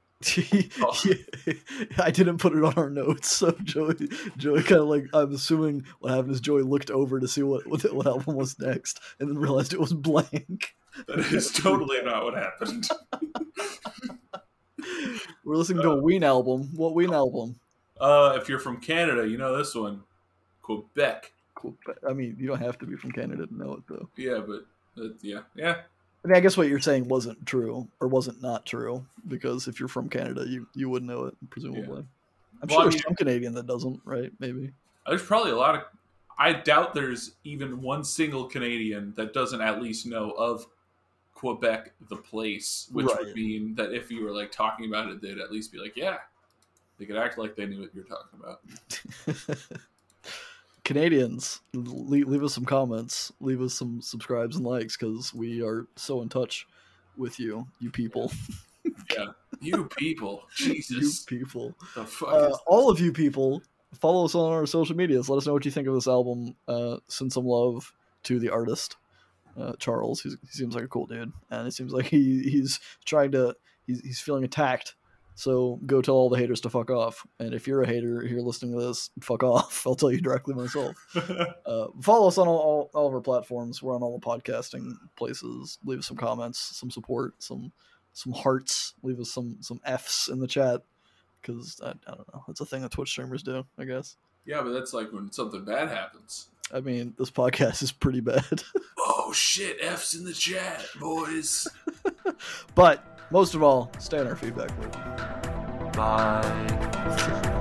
Oh. I didn't put it on our notes, so Joey Joey kind of like I'm assuming what happened is Joey looked over to see what what, what album was next, and then realized it was blank. That is totally not what happened. (laughs) We're listening to a Ween album. What Ween album? Uh, if you're from Canada, you know this one, Quebec. Cool. I mean, you don't have to be from Canada to know it though. Yeah, but uh, yeah, yeah. I mean, I guess what you're saying wasn't true or wasn't not true because if you're from Canada, you you would know it presumably. I'm Well, sure I there's mean- some Canadian that doesn't, right? Maybe. There's probably a lot of. I doubt there's even one single Canadian that doesn't at least know of Quebec, the place, which Right. would mean that if you were like talking about it, they'd at least be like, yeah, they could act like they knew what you're talking about. (laughs) Canadians, leave, leave us some comments, leave us some subscribes and likes because we are so in touch with you, you people, yeah, You people, (laughs) Jesus, you people. Uh, all of you people, follow us on our social medias. Let us know what you think of this album. Uh, send some love to the artist, uh, Charles. He's, he seems like a cool dude, and it seems like he, he's trying to. He's, he's feeling attacked. So go tell all the haters to fuck off. And if you're a hater here listening to this, fuck off. (laughs) I'll tell you directly myself. (laughs) Uh, follow us on all, all, all of our platforms. We're on all the podcasting places. Leave us some comments, some support, some some hearts. Leave us some some Fs in the chat because I, I don't know. That's a thing that Twitch streamers do, I guess. yeah, but that's like when something bad happens. I mean, this podcast (laughs) is pretty bad, Oh shit, F's in the chat, boys. but most of all, stay on our feedback loop. Bye. (laughs)